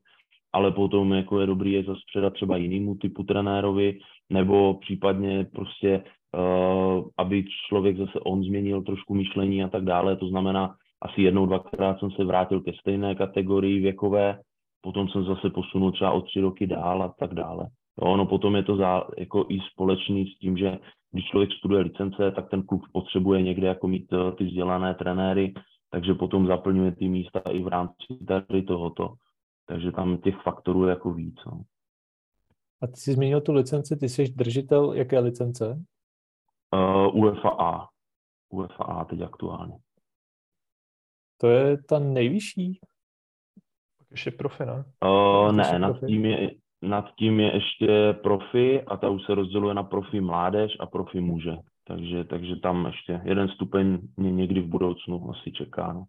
Speaker 4: ale potom jako je dobrý je zase předat třeba jinému typu trenérovi, nebo případně prostě, uh, aby člověk zase on změnil trošku myšlení a tak dále. To znamená, asi jednou, dvakrát jsem se vrátil ke stejné kategorii věkové, potom jsem zase posunul třeba o tři roky dál a tak dále. Jo, no potom je to za, jako i společný s tím, že když člověk studuje licence, tak ten klub potřebuje někde jako mít uh, ty vzdělané trenéry, takže potom zaplňuje ty místa i v rámci tady tohoto. Takže tam těch faktorů je jako víc. No.
Speaker 1: A ty jsi zmínil tu licenci, ty jsi držitel jaké licence?
Speaker 4: Uh, UEFA A. UEFA A teď aktuálně.
Speaker 1: To je ta nejvyšší?
Speaker 2: Tak ještě profi, ne?
Speaker 4: Uh, ne, nad tím, je, nad tím je ještě profi a ta už se rozděluje na profi mládež a profi muže. Takže, takže tam ještě jeden stupeň mě někdy v budoucnu asi čeká. No.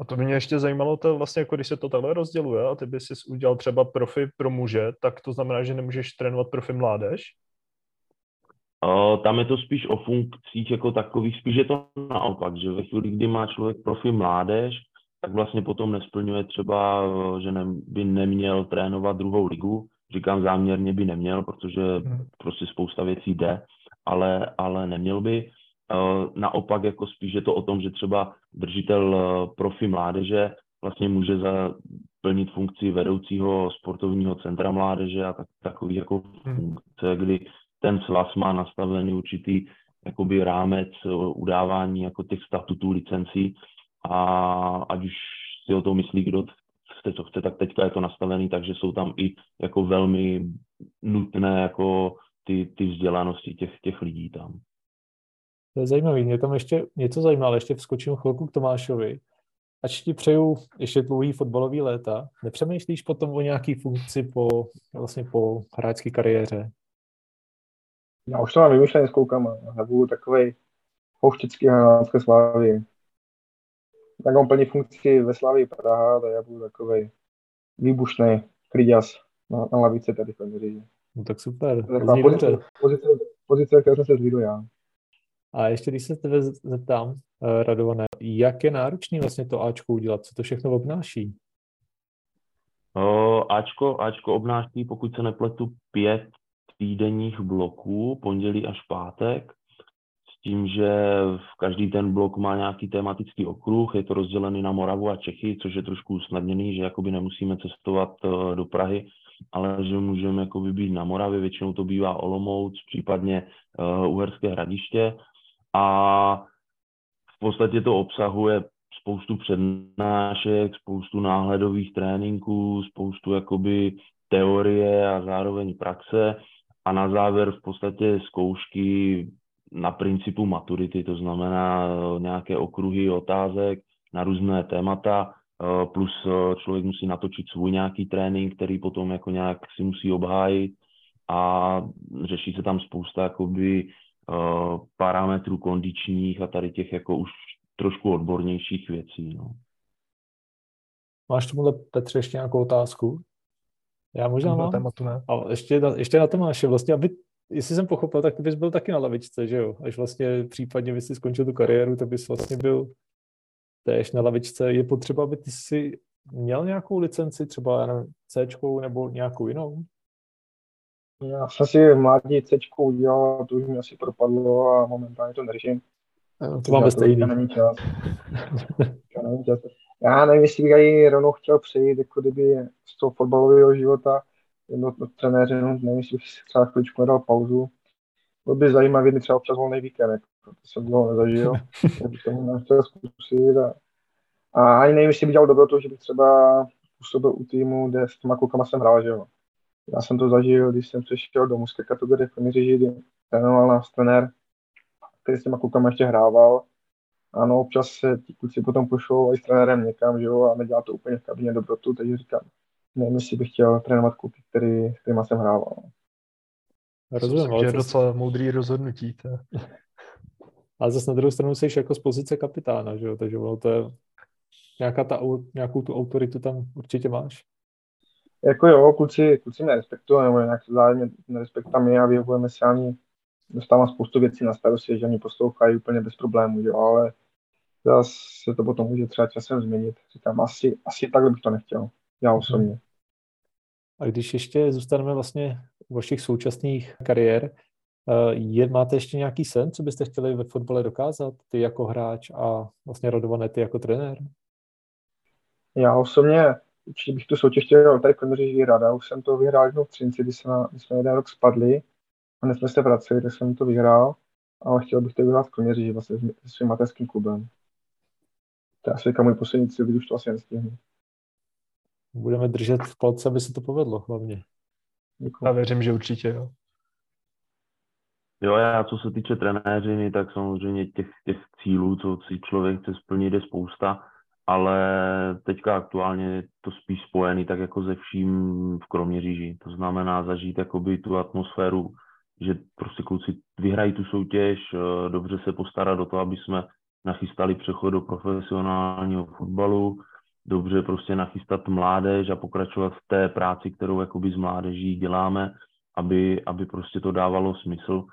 Speaker 2: A to mě ještě zajímalo, to vlastně jako když se to takhle rozděluje a ty bys udělal třeba profi pro muže, tak to znamená, že nemůžeš trénovat profi mládež?
Speaker 4: Tam je to spíš o funkcích jako takových, spíš je to naopak, že ve chvíli, kdy má člověk profi mládež, tak vlastně potom nesplňuje třeba, že ne, by neměl trénovat druhou ligu. Říkám záměrně by neměl, protože hmm. prostě spousta věcí jde, ale, ale neměl by. Naopak jako spíš je to o tom, že třeba držitel profi mládeže vlastně může zaplnit funkci vedoucího sportovního centra mládeže a tak, takový jako hmm. funkce, kdy ten svaz má nastavený určitý jakoby rámec udávání jako těch statutů licencí a ať už si o to myslí, kdo chce, co chce, tak teďka je to nastavený, takže jsou tam i jako velmi nutné jako ty, ty vzdělanosti těch, těch lidí tam.
Speaker 1: To je zajímavé. Mě tam ještě něco zajímalo, ještě vskočím chvilku k Tomášovi. Ač ti přeju ještě dlouhý fotbalový léta, nepřemýšlíš potom o nějaký funkci po, vlastně po hráčské kariéře?
Speaker 3: Já už to mám vymyšlené s koukama. Já budu takový pouštický hráčské slávy tak on plní funkci ve Slavii Praha, tak já budu takový výbušný kryďas na, na lavice tady v Peměřiži.
Speaker 1: No tak super.
Speaker 3: Pozice, pozice, pozice, kterou jsem se zvídl já.
Speaker 1: A ještě když se tebe zeptám, uh, Radované, jak je náročný vlastně to Ačko udělat? Co to všechno obnáší?
Speaker 4: O, Ačko, Ačko obnáší, pokud se nepletu, pět týdenních bloků, pondělí až pátek tím, že v každý ten blok má nějaký tematický okruh, je to rozdělený na Moravu a Čechy, což je trošku usnadněný, že jakoby nemusíme cestovat eh, do Prahy, ale že můžeme jakoby být na Moravě, většinou to bývá Olomouc, případně uh, Uherské hradiště. A v podstatě to obsahuje spoustu přednášek, spoustu náhledových tréninků, spoustu jakoby teorie a zároveň praxe. A na závěr v podstatě zkoušky na principu maturity, to znamená eh, nějaké okruhy otázek na různé témata, plus eh, člověk musí natočit svůj nějaký trénink, který potom jako nějak si musí obhájit a řeší se tam spousta jakoby parametrů kondičních a tady těch jako už trošku odbornějších věcí. No.
Speaker 1: Máš tomuhle, Petře, ještě nějakou otázku? Já možná mám. Tématu, ne? A ještě, na, ještě na Tomáše, vlastně, aby, jestli jsem pochopil, tak ty bys byl taky na lavičce, že jo? Až vlastně případně bys si skončil tu kariéru, tak bys vlastně byl též na lavičce. Je potřeba, aby ty si měl nějakou licenci, třeba já nevím, C nebo nějakou jinou?
Speaker 3: Já jsem si v mládí C udělal, to už mi asi propadlo a momentálně to neřeším.
Speaker 1: No, to máme stejný.
Speaker 3: Není čas. není čas. Já nevím, jestli bych i rovnou chtěl přejít, jako kdyby z toho fotbalového života, jedno to trenéře, no, nevím, jestli bych třeba chvíličku nedal pauzu. Bylo by zajímavé, kdyby třeba občas volný víkend, jako, to jsem dlouho nezažil, [LAUGHS] bych to chtěl zkusit. A, a ani nevím, jestli bych dělal dobro to, že bych třeba působil u týmu, kde s těma klukama jsem hrál, že jo. Já jsem to zažil, když jsem přešel do mužské kategorie v Kroměříži, kdy trénoval nás trenér, který s těma klukama ještě hrával. Ano, občas se ti kluci potom pošlou i s trenérem někam, že jo, a nedělá to úplně v kabině dobrotu, takže říkám, nevím, jestli bych chtěl trénovat kluky, který, s kterýma jsem hrával.
Speaker 2: Rozumím, ale je docela moudrý rozhodnutí. To.
Speaker 1: Ale zase na druhou stranu jsi jako z pozice kapitána, že jo? takže ono to je nějaká ta, nějakou tu autoritu tam určitě máš.
Speaker 3: Jako jo, kluci, kluci mě respektují, nebo nějak zájemně nerespektujeme mě a vyhovujeme se ani, dostávám spoustu věcí na starosti, že mě poslouchají úplně bez problémů, jo, ale zase se to potom může třeba časem změnit. Říkám, asi, asi takhle bych to nechtěl, já mhm. osobně.
Speaker 1: A když ještě zůstaneme vlastně u vašich současných kariér, je, máte ještě nějaký sen, co byste chtěli ve fotbale dokázat, ty jako hráč a vlastně Radované ty jako trenér?
Speaker 3: Já osobně určitě bych tu soutěž chtěl tady Kroměříž vyhrát. Já už jsem to vyhrál jednou v Třinci, když jsme, když jsme jeden rok spadli a než jsme se vraceli, tak jsem to vyhrál, ale chtěl bych to vyhrát v Kroměříži vlastně se svým mateřským klubem. To je asi můj poslední cíl, když už to asi nestihnu.
Speaker 1: Budeme držet v palce, aby se to povedlo hlavně.
Speaker 2: Děkuji. Já věřím, že určitě, jo.
Speaker 4: Jo, já co se týče trenéřiny, tak samozřejmě těch, těch cílů, co si člověk chce splnit, je spousta ale teďka aktuálně je to spíš spojený tak jako ze vším v Kroměříži. To znamená zažít jakoby tu atmosféru, že prostě kluci vyhrají tu soutěž, eh, dobře se postarat o to, aby jsme nachystali přechod do profesionálního fotbalu, dobře prostě nachystat mládež a pokračovat v té práci, kterou jakoby z mládeží děláme, aby, aby prostě to dávalo smysl.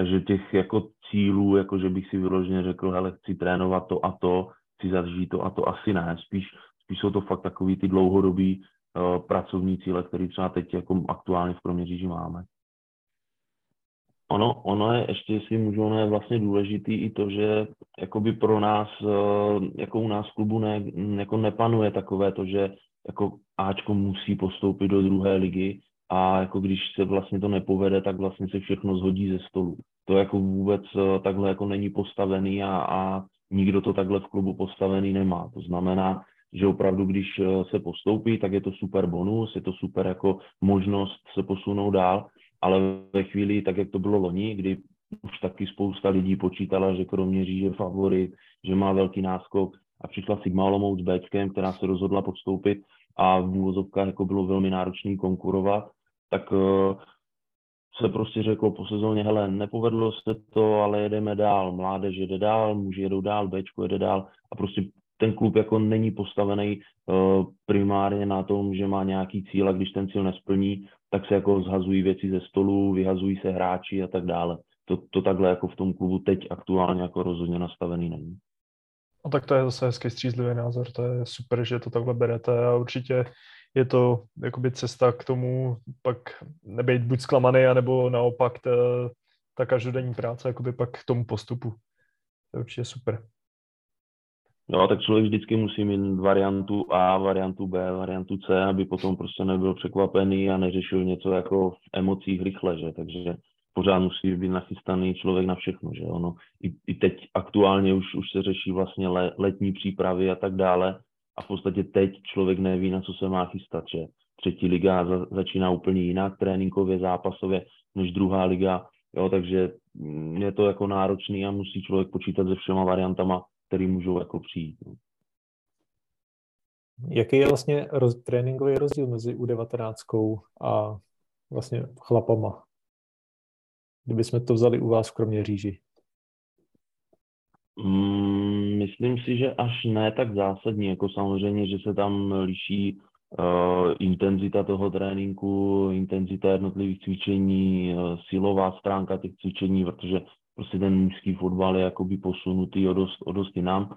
Speaker 4: Takže těch jako cílů, jako že bych si vyloženě řekl, hele, chci trénovat to a to, chci zažít to a to asi ne. Spíš, spíš jsou to fakt takový ty dlouhodobý uh, pracovní cíle, které třeba teď jako aktuálně v Kroměříži máme. Ono, ono je ještě, jestli můžu, ono je vlastně důležitý i to, že jakoby pro nás, uh, jako u nás v klubu ne, jako nepanuje takové to, že jako Ačko musí postoupit do druhé ligy a jako když se vlastně to nepovede, tak vlastně se všechno zhodí ze stolu. To jako vůbec uh, takhle jako není postavený a, a nikdo to takhle v klubu postavený nemá. To znamená, že opravdu, když eh, se postoupí, tak je to super bonus, je to super jako možnost se posunout dál, ale ve chvíli, tak jak to bylo loni, kdy už taky spousta lidí počítala, že kromě je favorit, že má velký náskok a přišla Sigma Olomouc s Bčkem, která se rozhodla podstoupit a v úvozovkách jako bylo velmi náročný konkurovat, tak uh, se prostě řeklo po sezóně, hele, nepovedlo se to, ale jedeme dál, mládež jede dál, muži jedou dál, Bčko jede dál a prostě ten klub jako není postavený uh, primárně na tom, že má nějaký cíl a když ten cíl nesplní, tak se jako zhazují věci ze stolu, vyhazují se hráči a tak dále. To, to takhle jako v tom klubu teď aktuálně jako rozhodně nastavený není.
Speaker 2: No tak to je zase hezký střízlivý názor, to je super, že to takhle berete a určitě je to jakoby cesta k tomu pak nebejt buď zklamaný, anebo naopak ta, ta každodenní práce jakoby pak k tomu postupu. To je určitě super.
Speaker 4: No, tak člověk vždycky musí mít variantu A, variantu B, variantu C, aby potom prostě nebyl překvapený a neřešil něco jako v emocích rychle, že? Takže pořád musí být nachystaný člověk na všechno, že ono i, i teď aktuálně už, už se řeší vlastně le, letní přípravy a tak dále a v podstatě teď člověk neví, na co se má chystat, že třetí liga za, začíná úplně jinak tréninkově, zápasově, než druhá liga, jo, takže je to jako náročný a musí člověk počítat se všema variantama, které můžou jako přijít. No.
Speaker 1: Jaký je vlastně roz, tréninkový rozdíl mezi U19 a vlastně chlapama? Kdybychom to vzali u vás v Kroměříži.
Speaker 4: Mm, myslím si, že až ne tak zásadní, jako samozřejmě, že se tam liší uh, intenzita toho tréninku, intenzita jednotlivých cvičení, uh, silová stránka těch cvičení, protože prostě ten mužský fotbal je jakoby posunutý o dost, o dost jinam.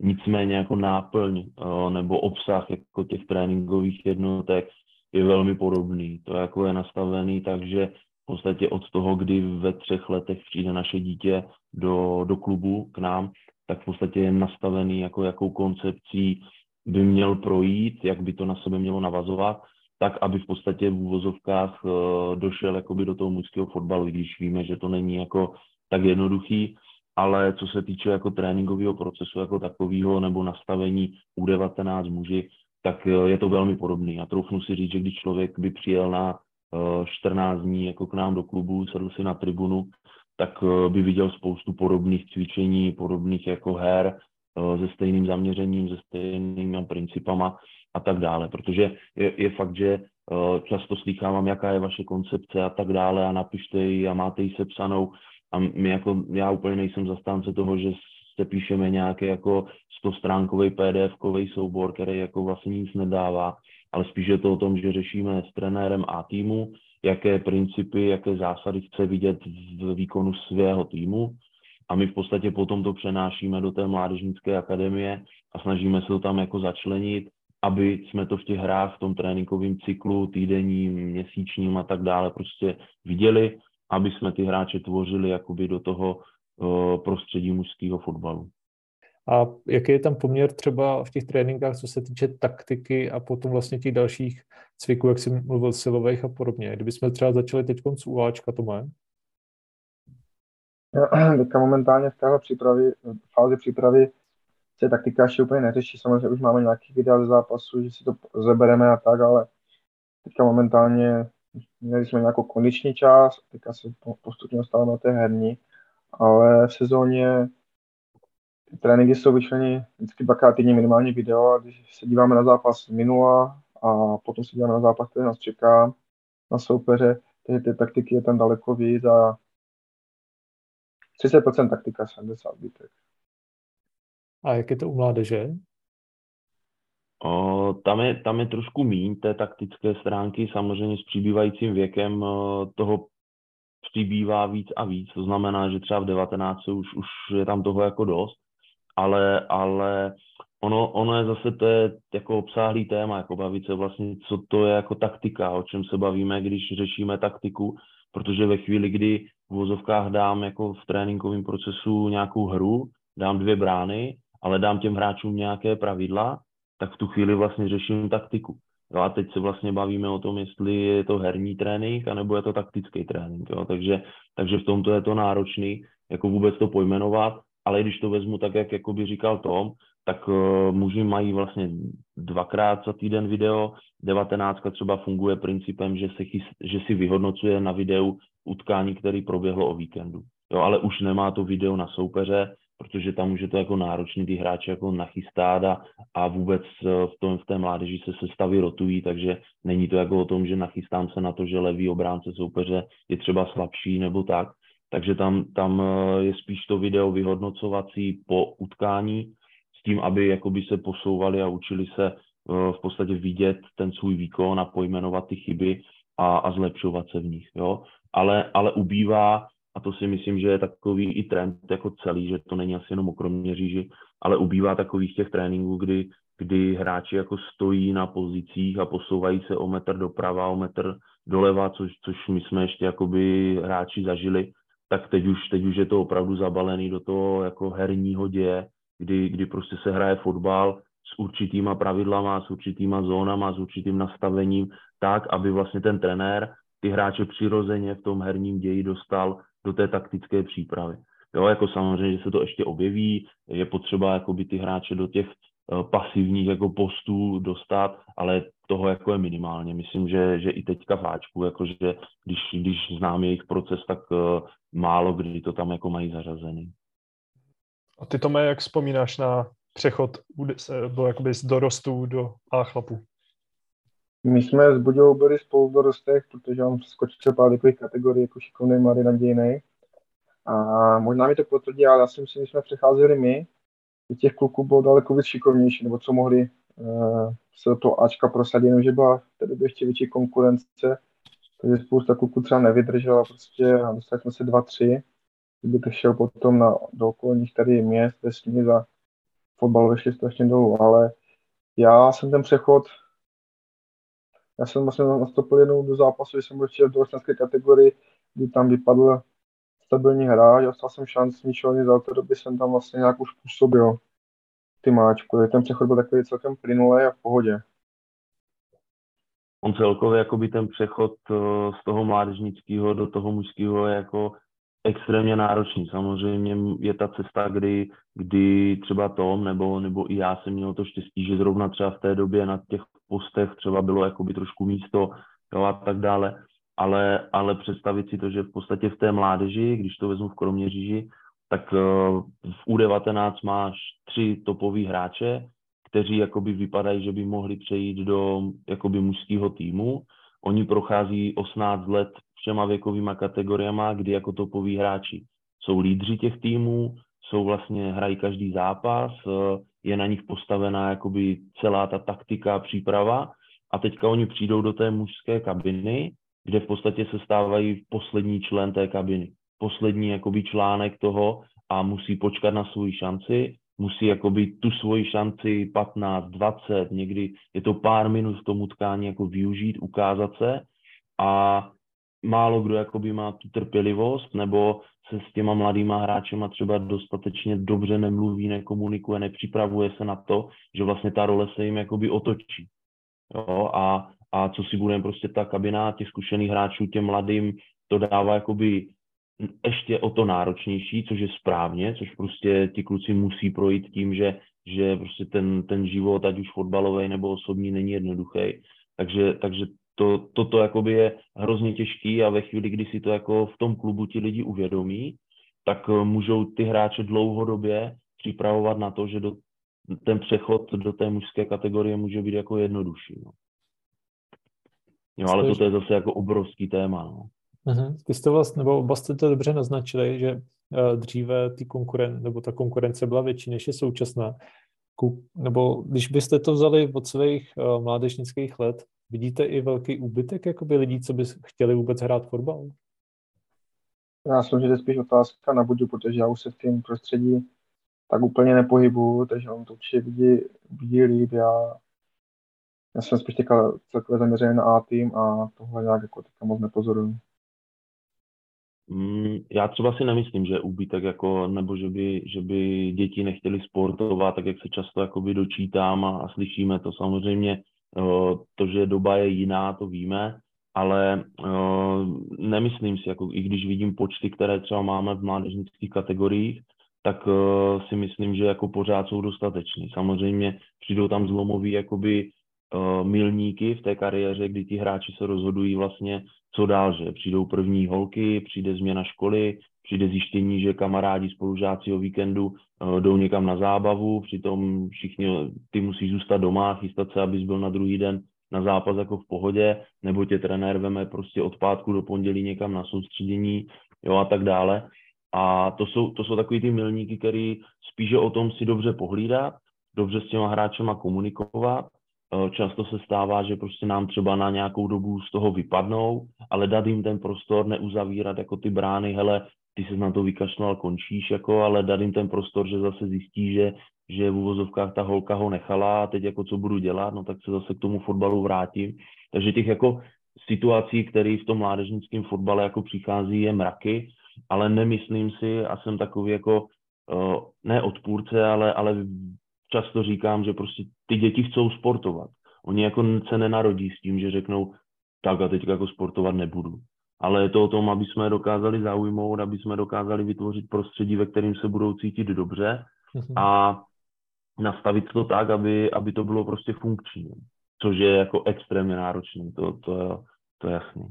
Speaker 4: Nicméně jako náplň uh, nebo obsah jako těch tréninkových jednotek je velmi podobný. To jako je nastavený takže v podstatě od toho, kdy ve třech letech přijde naše dítě do, do klubu k nám, tak v podstatě je nastavený jako jakou koncepcí by měl projít, jak by to na sebe mělo navazovat, tak aby v podstatě v úvozovkách uh, došel jakoby do toho mužského fotbalu, i když víme, že to není jako tak jednoduchý, ale co se týče jako tréninkového procesu jako takového nebo nastavení U19 muži, tak uh, je to velmi podobný. A troufnu si říct, že když člověk by přijel na uh, 14 dní jako k nám do klubu, sedl si na tribunu, tak by viděl spoustu podobných cvičení, podobných jako her, Eh, se stejným zaměřením, se stejnými principama a tak dále. Protože je, je fakt, že eh, často slýchávám, jaká je vaše koncepce a tak dále a napište ji a máte ji sepsanou a my jako, já úplně nejsem zastánce toho, že se píšeme nějaký jako 100 stránkový PDF-kový soubor, který jako vlastně nic nedává, ale spíš je to o tom, že řešíme s trenérem a týmu, jaké principy, jaké zásady chce vidět v výkonu svého týmu a my v podstatě potom to přenášíme do té mládežnické akademie a snažíme se to tam jako začlenit, aby jsme to v těch hrách, v tom tréninkovém cyklu, týdenním, měsíčním a tak dále prostě viděli, aby jsme ty hráče tvořili jakoby do toho uh, prostředí mužského fotbalu.
Speaker 1: A jaký je tam poměr třeba v těch tréninkách, co se týče taktiky a potom vlastně těch dalších cviků, jak jsi mluvil, silových a podobně? Kdybychom třeba začali teď z UAčka, Tomé? [CLEARS THROAT]
Speaker 3: teďka momentálně v téhle přípravy, v fázi přípravy se taktika ještě úplně neřeší. Samozřejmě už máme nějaký videa ze zápasu, že si to zebereme a tak, ale teďka momentálně měli jsme nějakou kondiční část, teďka se postupně dostáváme na té herní, ale v sezóně ty tréninky jsou vyčleny vždycky dvakrát týdně minimálně video a když se díváme na zápas minula a potom se díváme na zápas, který nás čeká na soupeře, takže ty taktiky je tam daleko víc a 30% taktika, 70 zbytek.
Speaker 1: A jak je to u mládeže?
Speaker 4: O, tam, je, tam je trošku míň té taktické stránky, samozřejmě s přibývajícím věkem toho přibývá víc a víc, to znamená, že třeba v 19 už, už je tam toho jako dost, ale, ale ono, ono je zase to je jako obsáhlý téma, jako bavit se vlastně, co to je jako taktika, o čem se bavíme, když řešíme taktiku, protože ve chvíli, kdy v vozovkách dám jako v tréninkovém procesu nějakou hru, dám dvě brány, ale dám těm hráčům nějaké pravidla, tak v tu chvíli vlastně řeším taktiku. Jo, a teď se vlastně bavíme o tom, jestli je to herní trénink, anebo je to taktický trénink. Jo. Takže, takže v tomto je to náročný, jako vůbec to pojmenovat, ale když to vezmu tak, jak by říkal Tom, tak uh, muži mají vlastně dvakrát za týden video, 19 třeba funguje principem, že, se chys, že si vyhodnocuje na videu utkání, který proběhlo o víkendu. Jo, ale už nemá to video na soupeře, protože tam už je to jako náročný ty hráče jako nachystát a, a vůbec eh, v, tom, v té mládeži se sestavy rotují, takže není to jako o tom, že nachystám se na to, že levý obránce soupeře je třeba slabší nebo tak. Takže tam, tam eh, je spíš to video vyhodnocovací po utkání s tím, aby jakoby se posouvali a učili se eh, v podstatě vidět ten svůj výkon a pojmenovat ty chyby a, a zlepšovat se v nich. Jo? ale, ale ubývá, a to si myslím, že je takový i trend jako celý, že to není asi jenom o Kroměříži, ale ubývá takových těch tréninků, kdy, kdy hráči jako stojí na pozicích a posouvají se o metr doprava, o metr doleva, což, což my jsme ještě jakoby hráči zažili, tak teď už, teď už je to opravdu zabalený do toho jako herního děje, kdy, kdy prostě se hraje fotbal s určitýma pravidlama, s určitýma zónama, s určitým nastavením, tak, aby vlastně ten trenér ty hráče přirozeně v tom herním ději dostal do té taktické přípravy. Jo, jako samozřejmě, že se to ještě objeví, je potřeba jakoby ty hráče do těch pasivních jako postů dostat, ale toho jako je minimálně. Myslím, že, že i teďka v Ačku, jakože když, když znám jejich proces, tak uh, málo kdy to tam jako mají zařazený.
Speaker 2: A ty Tome, jak vzpomínáš na přechod do, jakoby z dorostů do A chlapů?
Speaker 3: My jsme s Budějou byli spolu v dorostech, protože on skočil pár takových kategorií jako šikovný, mladý, nadějný. A možná mi to potvrdí, ale já si myslím, že jsme přecházeli my, že těch kluků bylo daleko víc šikovnější, nebo co mohli se do toho Ačka prosadit, že byla v té ještě větší konkurence, takže spousta kluků třeba nevydržela, prostě dostali jsme se dva, tři, kdyby to šel potom na, do okolních tady měst, vesnic a fotbal vešli strašně dolů, ale já jsem ten přechod, já jsem vlastně nastoupil jednou do zápasu, když jsem byl v dorostenské kategorii, kdy tam vypadl stabilní hráč, dostal jsem šanci, ničeho nic, za té doby jsem tam vlastně nějak už působil ty máčku. Ten přechod byl takový celkem plynulý a v pohodě.
Speaker 4: On celkově jakoby ten přechod eh, z toho mládežnického do toho mužského je jako extrémně náročný. Samozřejmě je ta cesta, kdy, kdy třeba Tom nebo, nebo i já jsem měl to štěstí, že zrovna třeba v té době na těch postech třeba bylo jakoby trošku místo jo, a tak dále, ale, ale představit si to, že v podstatě v té mládeži, když to vezmu v Kroměříži, tak eh, v U19 máš tři topový hráče, kteří jakoby vypadají, že by mohli přejít do jakoby mužského týmu. Oni prochází 18 let všema věkovýma kategoriama, kdy jako topoví hráči jsou lídři těch týmů, jsou vlastně, hrají každý zápas, eh, je na nich postavená jakoby celá ta taktika, příprava a teďka oni přijdou do té mužské kabiny, kde v podstatě se stávají poslední člen té kabiny. Poslední jakoby článek toho a musí počkat na svou šanci, musí jakoby tu svoji šanci 15, 20, někdy je to pár minut v tom utkání jako využít, ukázat se a málo kdo jakoby má tu trpělivost nebo se s těma mladýma hráčema třeba dostatečně dobře nemluví, nekomunikuje, nepřipravuje se na to, že vlastně ta role se jim jakoby otočí. Jo? A, a co si budeme, prostě ta kabina těch zkušených hráčů těm mladým to dává jakoby ještě o to náročnější, což je správně, což prostě ti kluci musí projít tím, že, že prostě ten, ten život, ať už fotbalový nebo osobní, není jednoduchý. Takže, takže to, toto jakoby je hrozně těžký a ve chvíli, kdy si to jako v tom klubu ti lidi uvědomí, tak eh, můžou ty hráče dlouhodobě připravovat na to, že do, ten přechod do té mužské kategorie může být jako jednodušší. No. Jo, ale to je zase jako obrovský téma. No.
Speaker 1: Uh-huh. Ty jste vlastně, nebo oba jste to dobře naznačili, že uh, dříve ty konkuren, nebo ta konkurence byla větší, než je současná. Nebo když byste to vzali od svých uh, mládežnických let, vidíte i velký úbytek jakoby lidí, co by chtěli vůbec hrát fotbal?
Speaker 3: Já myslím, že to je spíš otázka na budu, protože já už se v tom prostředí tak úplně nepohybu, takže on to určitě vidí, vidí líp. Já, já jsem spíš teďka celkově zaměřený na A tým a tohle nějak jako teďka moc nepozoruju.
Speaker 4: Mm, já třeba si nemyslím, že úbytek jako, nebo že by, že by děti nechtěli sportovat, tak jak se často jakoby dočítám a, a slyšíme to. Samozřejmě to, že doba je jiná, to víme, ale nemyslím si, jako i když vidím počty, které třeba máme v mládežnických kategoriích, tak si myslím, že jako pořád jsou dostateční. Samozřejmě přijdou tam zlomový jakoby milníky v té kariéře, kdy ti hráči se rozhodují vlastně, co dál, že přijdou první holky, přijde změna školy, přijde zjištění, že kamarádi, spolužáci o víkendu uh, jdou někam na zábavu, přitom všichni, ty musíš zůstat doma, chystat se, abys byl na druhý den na zápas jako v pohodě, nebo tě trenér veme prostě od pátku do pondělí někam na soustředění, jo a tak dále. A to jsou, to jsou takový ty milníky, který spíše o tom si dobře pohlídat, dobře s těma hráčema komunikovat Eh, často se stává, že prostě nám třeba na nějakou dobu z toho vypadnou, ale dát jim ten prostor, neuzavírat jako ty brány, hele, ty se na to vykašlal, končíš, jako, ale dát jim ten prostor, že zase zjistí, že, že v uvozovkách ta holka ho nechala a teď jako co budu dělat, no tak se zase k tomu fotbalu vrátím. Takže těch jako situací, které v tom mládežnickém fotbale jako přichází, je mraky, ale nemyslím si a jsem takový jako uh, ne odpůrce, ale, ale často říkám, že prostě ty děti chcou sportovat. Oni jako se nenarodí s tím, že řeknou, tak a teď jako sportovat nebudu. Ale je to o tom, aby jsme dokázali zaujmout, aby jsme dokázali vytvořit prostředí, ve kterém se budou cítit dobře mhm. a nastavit to tak, aby, aby to bylo prostě funkční. Což je jako extrémně náročné, to, to, to je jasný.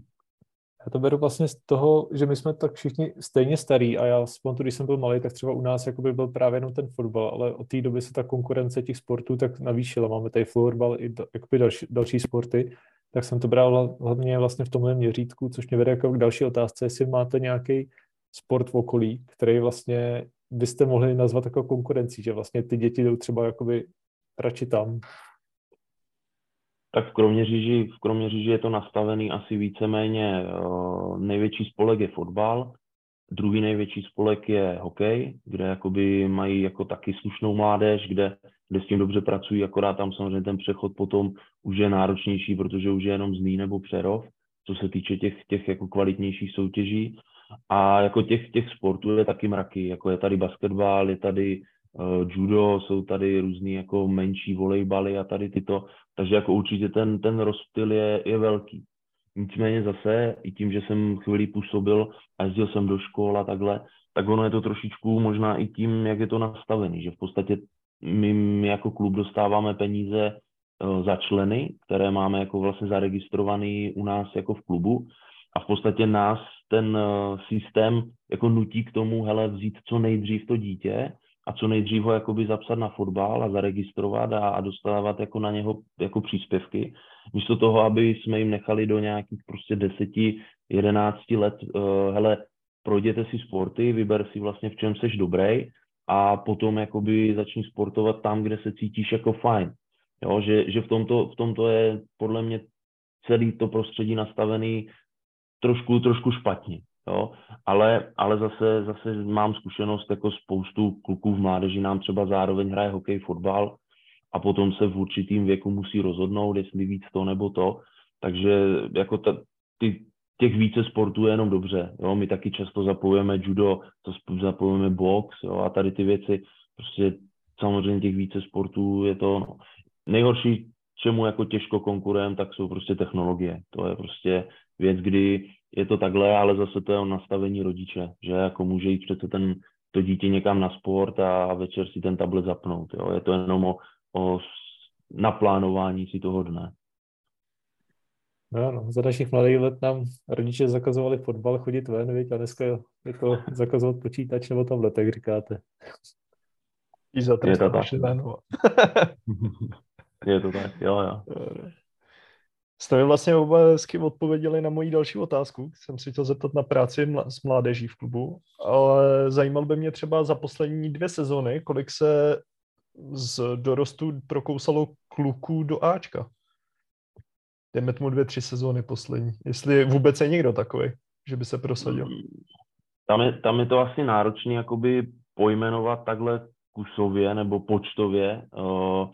Speaker 1: Já to beru vlastně z toho, že my jsme tak všichni stejně starý a já vzpomínám, když jsem byl malý, tak třeba u nás jakoby byl právě jenom ten fotbal, ale od té doby se ta konkurence těch sportů tak navýšila. Máme tady florbal i jakoby další, další sporty, tak jsem to bral hlavně vlastně v tomhle měřítku, což mě vede jako k další otázce, jestli máte nějaký sport v okolí, který vlastně byste mohli nazvat jako konkurencí, že vlastně ty děti jdou třeba jakoby radši tam.
Speaker 4: Tak v Kroměříži, v Kroměříži je to nastavený asi víceméně uh, největší spolek je fotbal, druhý největší spolek je hokej, kde jakoby mají jako taky slušnou mládež, kde, kde s tím dobře pracují, akorát tam samozřejmě ten přechod potom už je náročnější, protože už je jenom Zlý nebo Přerov, co se týče těch, těch jako kvalitnějších soutěží. A jako těch, těch sportů je taky mraky, jako je tady basketbal, je tady judo, jsou tady různý jako menší volejbaly a tady tyto, takže jako určitě ten, ten rozptyl je, je velký. Nicméně zase, i tím, že jsem chvíli působil a jezdil jsem do škol a takhle, tak ono je to trošičku možná i tím, jak je to nastavený, že v podstatě my, jako klub dostáváme peníze uh, za členy, které máme jako vlastně zaregistrovaný u nás jako v klubu a v podstatě nás ten uh, systém jako nutí k tomu, hele, vzít co nejdřív to dítě a co nejdřív ho jakoby zapsat na fotbal a zaregistrovat a, a dostávat jako na něho jako příspěvky, místo toho, aby jsme jim nechali do nějakých prostě deseti, jedenácti let, uh, hele, projděte si sporty, vyber si vlastně v čem seš dobrý a potom jakoby začni sportovat tam, kde se cítíš jako fajn. Jo, že, že v, tomto, v tomto je podle mě celý to prostředí nastavený trošku, trošku špatně. Jo? Ale, ale zase, zase mám zkušenost jako spoustu kluků v mládeži nám třeba zároveň hraje hokej, fotbal a potom se v určitým věku musí rozhodnout, jestli víc to nebo to. Takže jako ta, ty, těch více sportů je jenom dobře. Jo? My taky často zapojujeme judo, to zapojujeme box jo? a tady ty věci. Prostě samozřejmě těch více sportů je to no. nejhorší, čemu jako těžko konkurujeme, tak jsou prostě technologie. To je prostě věc, kdy je to takhle, ale zase to je o nastavení rodiče, že jako může jít přece ten, to dítě někam na sport a večer si ten tablet zapnout. Jo? Je to jenom o, o naplánování si toho dne.
Speaker 1: No, no, za našich mladých let nám rodiče zakazovali fotbal, chodit ven, viď? a dneska je to zakazovat počítač nebo tablet, jak říkáte.
Speaker 2: I za
Speaker 4: je to tak. [LAUGHS] je to tak, jo, jo.
Speaker 2: Jste mi vlastně oba hezky odpověděli na moji další otázku. Jsem si chtěl zeptat na práci s mládeží v klubu, ale zajímal by mě třeba za poslední dvě sezony, kolik se z dorostu prokousalo kluků do Ačka. Dejme tomu dvě, tři sezóny poslední. Jestli vůbec je někdo takový, že by se prosadil.
Speaker 4: Tam je, tam je to asi náročné pojmenovat takhle kusově nebo počtově. Uh,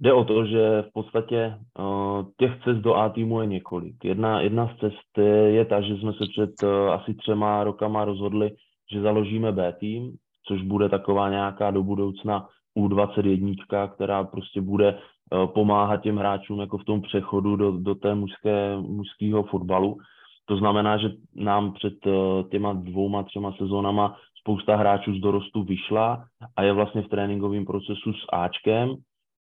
Speaker 4: Jde o to, že v podstatě uh, těch cest do A týmu je několik. Jedna, jedna z cest je ta, že jsme se před uh, asi třema rokama rozhodli, že založíme B tým, což bude taková nějaká do budoucna U21, která prostě bude uh, pomáhat těm hráčům jako v tom přechodu do, do té mužské, mužského fotbalu. To znamená, že nám před těma dvouma, třema sezónama spousta hráčů z dorostu vyšla a je vlastně v tréninkovém procesu s Ačkem,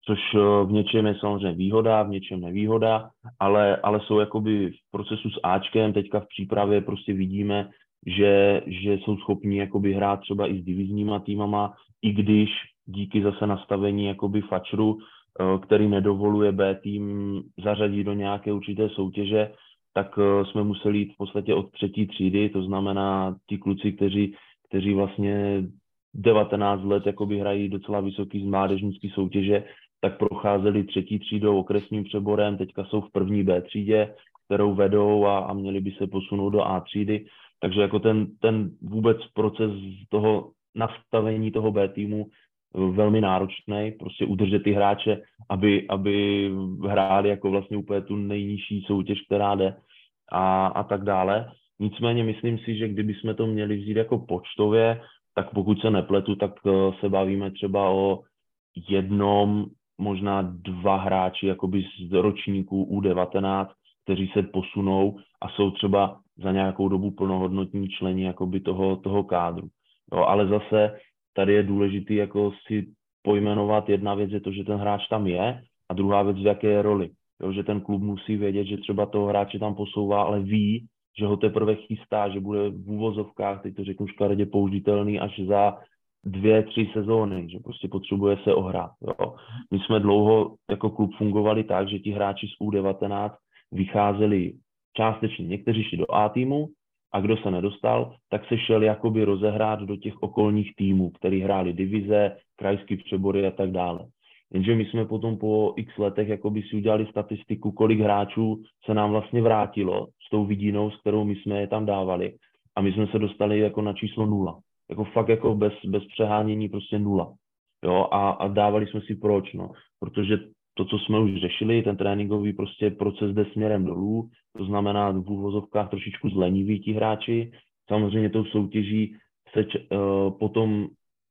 Speaker 4: což eh, v něčem je samozřejmě výhoda, v něčem nevýhoda, ale, ale jsou jakoby v procesu s Ačkem, teďka v přípravě prostě vidíme, že, že jsou schopni jakoby hrát třeba i s divizníma týmama, i když díky zase nastavení jakoby fačru, eh, který nedovoluje B tým zařadit do nějaké určité soutěže, tak eh, jsme museli jít v podstatě od třetí třídy, to znamená ti kluci, kteří, kteří vlastně 19 let jakoby hrají docela vysoký z mládežnický soutěže, tak procházeli třetí třídou okresním přeborem, teďka jsou v první B třídě, kterou vedou a, a měli by se posunout do A třídy. Takže jako ten, ten vůbec proces toho nastavení toho B týmu eh, velmi náročný, prostě udržet ty hráče, aby, aby hráli jako vlastně úplně tu nejnižší soutěž, která jde a, a tak dále. Nicméně myslím si, že kdyby jsme to měli vzít jako počtově, tak pokud se nepletu, tak eh, se bavíme třeba o jednom možná dva hráči jakoby z ročníků U19, kteří se posunou a jsou třeba za nějakou dobu plnohodnotní členi jakoby toho, toho kádru. Jo, ale zase tady je důležitý jako si pojmenovat, jedna věc je to, že ten hráč tam je a druhá věc, v jaké je roli. Jo, že ten klub musí vědět, že třeba toho hráče tam posouvá, ale ví, že ho teprve chystá, že bude v úvozovkách, teď to řeknu škaredě, použitelný až za dvě, tři sezóny, že prostě potřebuje se ohrát. Jo. My jsme dlouho jako klub fungovali tak, že ti hráči z U19 vycházeli částečně, někteří šli do A týmu a kdo se nedostal, tak se šel jakoby rozehrát do těch okolních týmů, který hráli divize, krajský přebory a tak dále. Jenže my jsme potom po x letech jakoby si udělali statistiku, kolik hráčů se nám vlastně vrátilo s tou vidinou, s kterou my jsme je tam dávali. A my jsme se dostali jako na číslo nula. Jako fakt jako bez, bez přehánění prostě nula. Jo, a, a dávali jsme si proč, no. Protože to, co jsme už řešili, ten tréninkový prostě proces jde směrem dolů, to znamená v úvozovkách trošičku zleniví ti hráči. Samozřejmě tou soutěží se uh, potom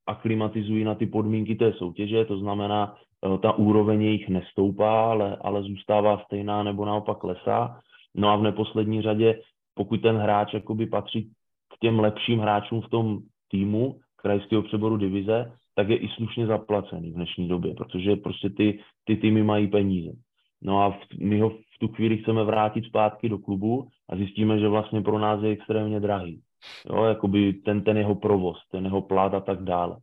Speaker 4: aklimatizují na ty podmínky té soutěže, to znamená, uh, ta úroveň jejich nestoupá, ale, ale zůstává stejná nebo naopak klesá. No a v neposlední řadě, pokud ten hráč jakoby patří k těm lepším hráčům v tom týmu krajského přeboru divize, tak je i slušně zaplacený v dnešní době, protože prostě ty, ty týmy mají peníze. No a v, my ho v tu chvíli chceme vrátit zpátky do klubu a zjistíme, že vlastně pro nás je extrémně drahý. Jo, jakoby ten, ten jeho provoz, ten jeho plát a tak dále.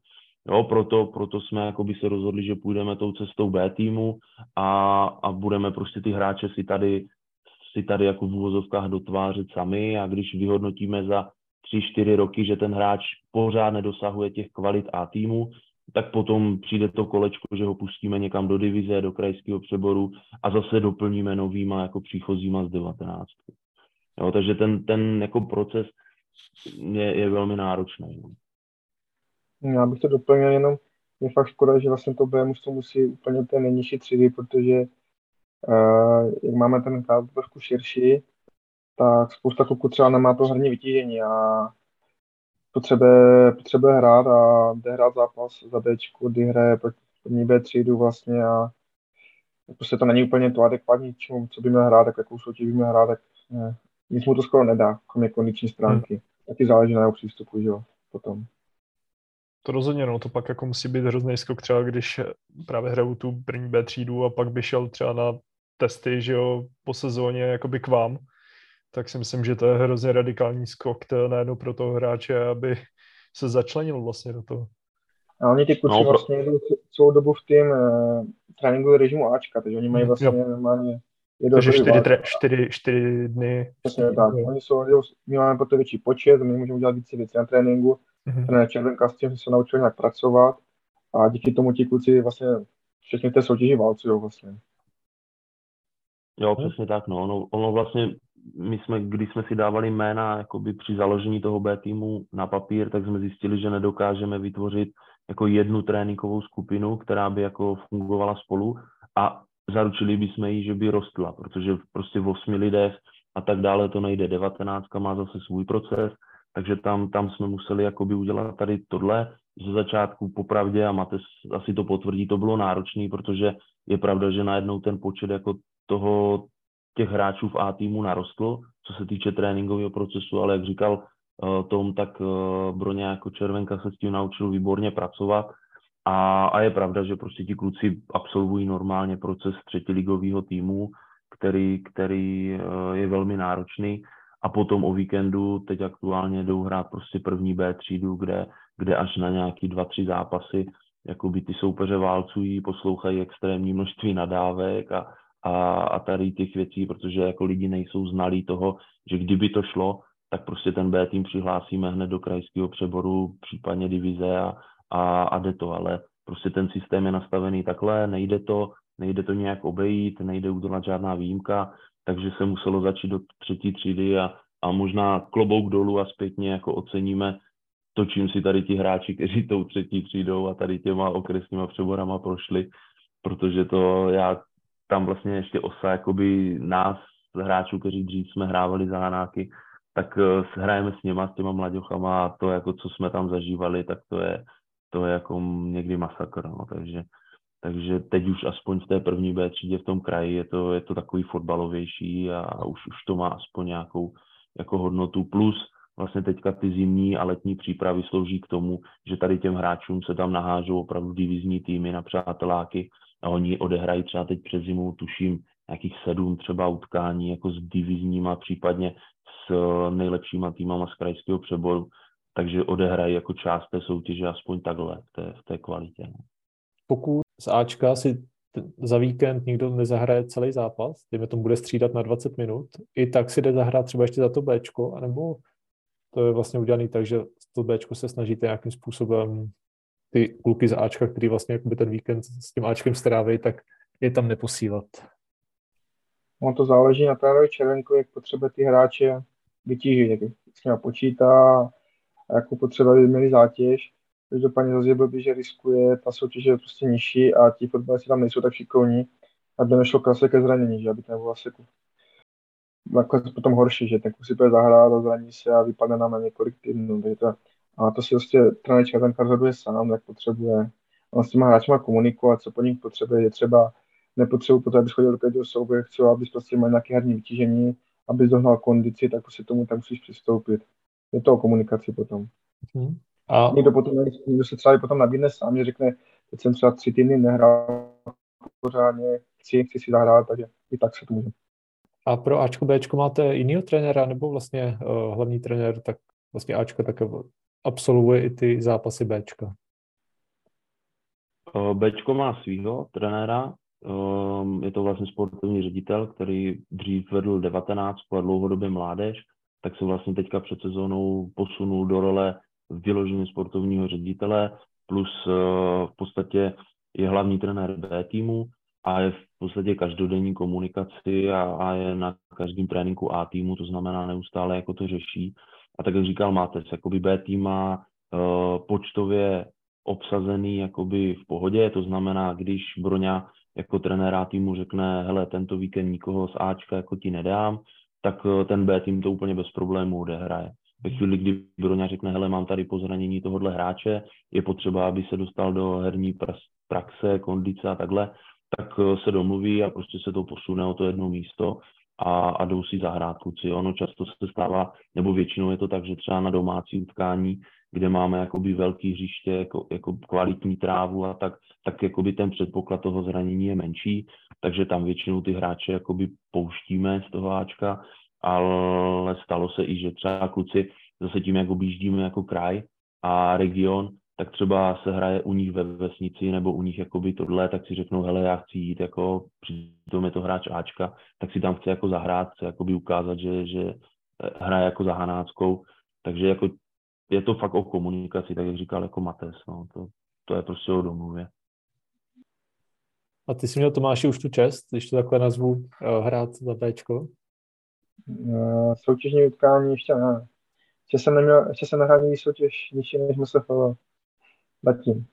Speaker 4: Jo, proto, proto jsme jakoby se rozhodli, že půjdeme tou cestou B týmu a, a budeme prostě ty hráče si tady, si tady jako v úvozovkách dotvářet sami a když vyhodnotíme za tři, čtyři roky, že ten hráč pořád nedosahuje těch kvalit A týmu, tak potom přijde to kolečko, že ho pustíme někam do divize, do krajského přeboru a zase doplníme novýma jako příchozíma z 19. Jo, takže ten, ten jako proces je, je velmi náročný. No.
Speaker 3: Já bych to doplnil jenom, je fakt škoda, že vlastně to B to musí úplně té nejnižší třídy, protože uh, jak máme ten kádr trošku širší, tak spousta kluků třeba nemá to herní vytížení a potřebuje, potřebuje hrát a jde hrát zápas za B, kdy hraje první B třídu vlastně a prostě to není úplně to adekvátní čemu, co by měl hrát, tak jakou soutěž by měl hrát, tak ne. nic mu to skoro nedá, kromě kondiční stránky. Hmm. Taky záleží na jeho přístupu, že jo, potom.
Speaker 2: To rozhodně, no, to pak jako musí být hrozný skok třeba, když právě hraju tu první B třídu a pak by šel třeba na testy, že jo, po sezóně jakoby k vám, tak si myslím, že to je hrozně radikální skok to najednou pro toho hráče, aby se začlenil vlastně do toho.
Speaker 3: A oni ty kluci no, vlastně jdou celou dobu v tým uh, tréninku režimu Ačka, takže oni mají vlastně jo. normálně
Speaker 2: takže čtyři, tre, čtyři, čtyři dny.
Speaker 3: Přesně tak. Oni jsou, my máme proto větší počet, my můžeme udělat více věcí na tréninku. Mm-hmm. Ten Červenka s tím se naučil nějak pracovat a díky tomu ti kluci vlastně všechny té soutěži válcují vlastně.
Speaker 4: Jo, přesně tak, no. Ono, ono vlastně my jsme, když jsme si dávali jména jakoby při založení toho B týmu na papír, tak jsme zjistili, že nedokážeme vytvořit jako jednu tréninkovou skupinu, která by jako fungovala spolu a zaručili bychom jí, že by rostla, protože prostě v osmi lidech a tak dále to nejde. Devatenáctka má zase svůj proces, takže tam, tam jsme museli jakoby udělat tady tohle. Ze začátku popravdě, a máte asi to potvrdí, to bylo náročné, protože je pravda, že najednou ten počet jako toho, těch hráčů v A týmu narostl, co se týče tréninkového procesu, ale jak říkal uh, Tom, tak uh, Broně jako červenka se s tím naučil výborně pracovat. A, a je pravda, že prostě ti kluci absolvují normálně proces třetiligového týmu, který, který uh, je velmi náročný. A potom o víkendu teď aktuálně jdou hrát prostě první B třídu, kde, kde až na nějaký dva, tři zápasy jakoby ty soupeře válcují, poslouchají extrémní množství nadávek a, a, a tady těch věcí, protože jako lidi nejsou znalí toho, že kdyby to šlo, tak prostě ten B tým přihlásíme hned do krajského přeboru, případně divize a, a, a jde to, ale prostě ten systém je nastavený takhle, nejde to, nejde to nějak obejít, nejde udělat žádná výjimka, takže se muselo začít do třetí třídy a, a možná klobouk dolů a zpětně jako oceníme to, čím si tady ti hráči, kteří tou třetí třídou a tady těma okresníma přeborama prošli, protože to já tam vlastně ještě osa jakoby nás, hráčů, kteří dřív jsme hrávali za Hanáky, tak uh, hrajeme s něma, s těma mladěchama a to, jako co jsme tam zažívali, tak to je, to je jako někdy masakr, no, takže, takže teď už aspoň v té první B třídě v tom kraji je to, je to takový fotbalovější a, a už, už to má aspoň nějakou jako hodnotu, plus vlastně teďka ty zimní a letní přípravy slouží k tomu, že tady těm hráčům se tam nahážou opravdu divizní týmy na přáteláky a oni odehrají třeba teď přes zimu, tuším, nějakých sedm třeba utkání jako s divizníma, případně s nejlepšíma týmama z krajského přeboru, takže odehrají jako část té soutěže aspoň takhle v té, v té kvalitě. No.
Speaker 1: Pokud z Ačka si za víkend nikdo nezahraje celý zápas, dejme tomu bude střídat na 20 minut, i tak si jde zahrát třeba ještě za to Bčko, anebo to je vlastně udělané tak, že to Bčko se snažíte nějakým způsobem ty kluky z Ačka, který vlastně ten víkend s tím Ačkem stráví, tak je tam neposílat.
Speaker 3: No to záleží na trénerovi Červenko, jak potřebuje ty hráče vytížit, jak s nimi počítá a jakou potřeba by měli zátěž. Každopádně zase blbý, že riskuje, ta soutěž je prostě nižší a ti fotbalisti tam nejsou tak šikovní, aby nešlo krase ke zranění, že aby ten vlastně nakonec potom horší, že ten si bude zahrát a zraní se a vypadne nám na několik týdnů. Takže to, a to si prostě trenér Červenka rozhoduje sám, jak potřebuje. On s těma hráčima komunikovat, co po nich potřebuje, je třeba nepotřebuji potom, abys chodil do každého souboje, chci, abys prostě měl nějaké herní vytížení, abys dohnal kondici, tak prostě tomu tak musíš přistoupit. Je to o komunikaci potom. Hmm. A... Někdo, potom, někdo se třeba potom nabídne sám, že řekne, teď jsem třeba tři týdny nehrál pořádně, chci, chci si zahrát, takže i tak se to může.
Speaker 1: A pro Ačko, Bčko máte jinýho trenéra, nebo vlastně uh, hlavní trenér, tak vlastně Ačko tak absolvuje i ty zápasy Bčka?
Speaker 4: Eh, Bčko má svého trenéra, um, je to vlastně sportovní ředitel, který dřív vedl 19 a dlouhodobě mládež, tak se vlastně teďka před sezónou posunul do role vyloženě sportovního ředitele, plus uh, v podstatě je hlavní trenér B týmu a je v podstatě každodenní komunikaci a, a je na každém tréninku A týmu, to znamená neustále jako to řeší. A tak jak říkal Mátec, jakoby B tým má uh, počtově obsazený jakoby v pohodě, to znamená, když Broňa jako trenéra týmu řekne, hele, tento víkend nikoho z Ačka jako ti nedám, tak uh, ten B tým to úplně bez problémů odehraje. Ve chvíli, kdy Broňa řekne, hele, mám tady pozranění tohohle hráče, je potřeba, aby se dostal do herní praxe, kondice a takhle, tak eh, se domluví a prostě se to posune o to jedno místo a, a jdou si zahrát kluci. Ono často se stává, nebo většinou je to tak, že třeba na domácí utkání, kde máme jakoby velký hřiště, jako, jako kvalitní trávu a tak, tak jakoby ten předpoklad toho zranění je menší, takže tam většinou ty hráče jakoby pouštíme z toho Ačka, ale stalo se i, že třeba kluci zase tím, jak objíždíme jako kraj a region, tak třeba se hraje u nich ve vesnici nebo u nich jakoby tohle, tak si řeknou, hele, já chci jít, jako přitom je to hráč Ačka, tak si tam chce jako zahrát, chce jakoby ukázat, že, že eh, hraje jako za Hanáckou, takže jako je to fakt o komunikaci, tak jak říkal jako Mates, no, to, to je prostě o domluvě.
Speaker 1: A ty jsi měl Tomáši už tu čest, když to takhle nazvu, eh, hrát za Bčko?
Speaker 3: Uh, soutěžní utkání ještě ne. Ještě jsem neměl, ještě jsem nehrál soutěž nižší než MSFL zatím.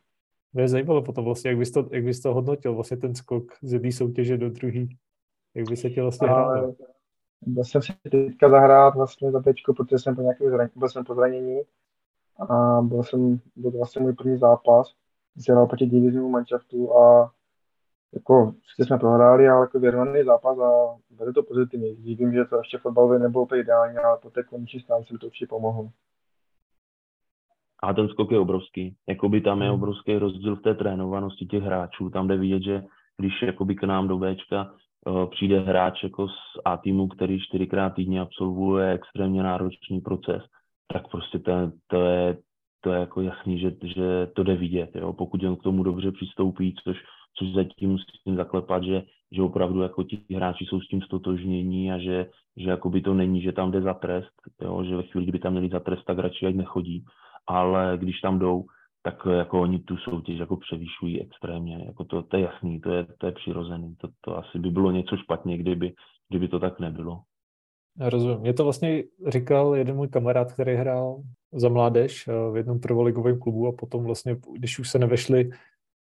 Speaker 1: Mě zajímalo potom vlastně, jak bys to, jak bys to hodnotil, vlastně ten skok z jedné soutěže do druhé. Jak by se ti vlastně hrál?
Speaker 3: Byl jsem si teďka zahrát vlastně za tečko, protože jsem po nějakém zranění, byl jsem po zranění a byl jsem, byl to vlastně můj první zápas. Jsem hrál proti diviznímu manšaftu a jako sice jsme prohráli, ale jako věrovaný zápas a bude to pozitivně. Vím, že to ještě fotbalově nebylo to ideální, ale po té konečné stránce by to určitě pomohlo.
Speaker 4: A ten skok je obrovský. Jakoby tam je hmm. obrovský rozdíl v té trénovanosti těch hráčů. Tam jde vidět, že když jakoby k nám do Bčka uh, přijde hráč jako z A týmu, který čtyřikrát týdně absolvuje extrémně náročný proces, tak prostě to, to je to je jako jasný, že, že to jde vidět, jo? pokud on k tomu dobře přistoupí, což, což zatím musím zaklepat, že, že opravdu jako ti hráči jsou s tím stotožnění a že, že by to není, že tam jde za trest, jo? že ve chvíli, kdyby tam měli za trest, tak radši ať nechodí ale když tam jdou, tak jako oni tu soutěž jako převýšují extrémně. Jako to, to je jasný, to je, to je přirozený. To, to asi by bylo něco špatně, kdyby, kdyby to tak nebylo.
Speaker 1: Rozumím. Mě to vlastně říkal jeden můj kamarád, který hrál za mládež eh, v jednom prvoligovém klubu a potom vlastně, když už se nevešli,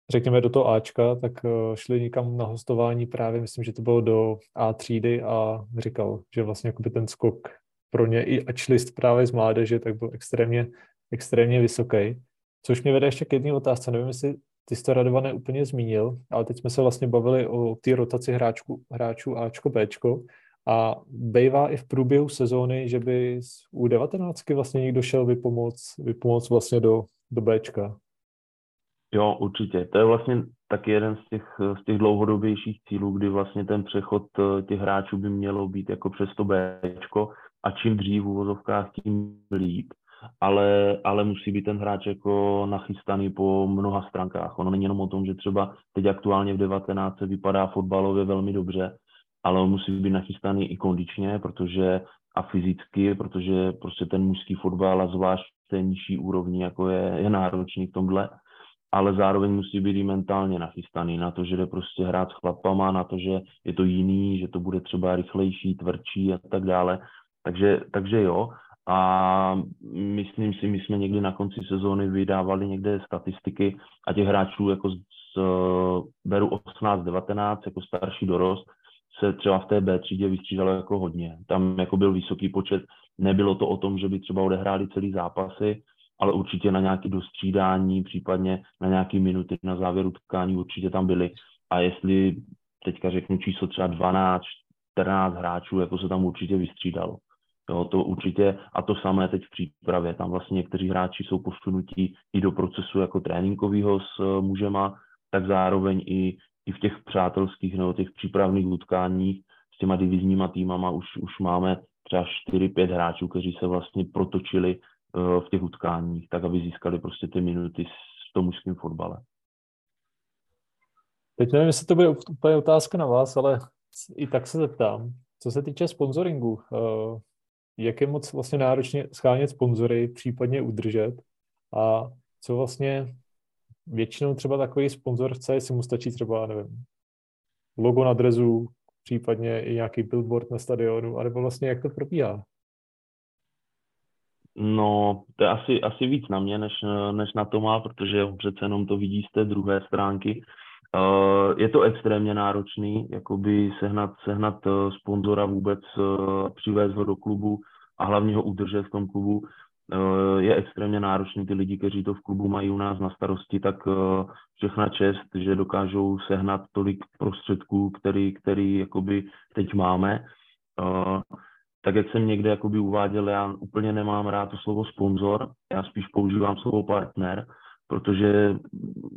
Speaker 1: řekněme, do toho Ačka, tak eh, šli někam na hostování právě, myslím, že to bylo do A třídy a říkal, že vlastně ten skok pro ně i ač list právě z mládeže, tak byl extrémně extrémně vysoký. Což mě vede ještě k jedné otázce. Nevím, jestli ty jsi to Radované úplně zmínil, ale teď jsme se vlastně bavili o té rotaci hráčku, hráčů Ačko, Bčko a bývá i v průběhu sezóny, že by z U19 vlastně někdo šel vypomoc, vypomoc vlastně do, do Bčka.
Speaker 4: Jo, určitě. To je vlastně taky jeden z těch, z těch dlouhodobějších cílů, kdy vlastně ten přechod eh, těch hráčů by mělo být jako přes to Bčko a čím dřív v uvozovkách, tím líp ale, ale musí být ten hráč jako nachystaný po mnoha stránkách. Ono není jenom o tom, že třeba teď aktuálně v 19 vypadá fotbalově velmi dobře, ale on musí být nachystaný i kondičně, protože a fyzicky, protože prostě ten mužský fotbal a zvlášť té nižší úrovni jako je, je náročný v tomhle. ale zároveň musí být i mentálně nachystaný na to, že jde prostě hrát s chlapama, na to, že je to jiný, že to bude třeba rychlejší, tvrdší a tak dále. Takže, takže jo. A myslím si, my jsme někdy na konci sezóny vydávali někde statistiky a těch hráčů jako z, z beru 18-19 jako starší dorost se třeba v té B třídě vystřídalo jako hodně. Tam jako byl vysoký počet, nebylo to o tom, že by třeba odehráli celý zápasy, ale určitě na nějaké dostřídání, případně na nějaké minuty na závěru tkání určitě tam byly. A jestli teďka řeknu číslo třeba 12, 14 hráčů, jako se tam určitě vystřídalo. Jo, to určitě, a to samé teď v přípravě. Tam vlastně někteří hráči jsou posunutí i do procesu jako tréninkového s uh, mužema, tak zároveň i, i v těch přátelských nebo těch přípravných utkáních s těma divizníma týmama už, už máme třeba 4-5 hráčů, kteří se vlastně protočili uh, v těch utkáních, tak aby získali prostě ty minuty v tom mužském fotbale.
Speaker 1: Teď nevím, jestli to bude úplně otázka na vás, ale i tak se zeptám. Co se týče sponsoringu, uh, jak je moc vlastně náročně schánět sponzory, případně udržet a co vlastně většinou třeba takový sponzor chce, jestli mu stačí třeba, nevím, logo na drezu, případně i nějaký billboard na stadionu, anebo vlastně jak to probíhá?
Speaker 4: No, to je asi, asi víc na mě, než, než na to má, protože přece jenom to vidí z té druhé stránky. Uh, je to extrémně náročný, jakoby sehnat, sehnat uh, sponzora vůbec, uh, přivést ho do klubu a hlavně ho udržet v tom klubu. Je extrémně náročný ty lidi, kteří to v klubu mají u nás na starosti, tak všechna čest, že dokážou sehnat tolik prostředků, který, který jakoby teď máme. Tak jak jsem někde jakoby uváděl, já úplně nemám rád to slovo sponzor, já spíš používám slovo partner, protože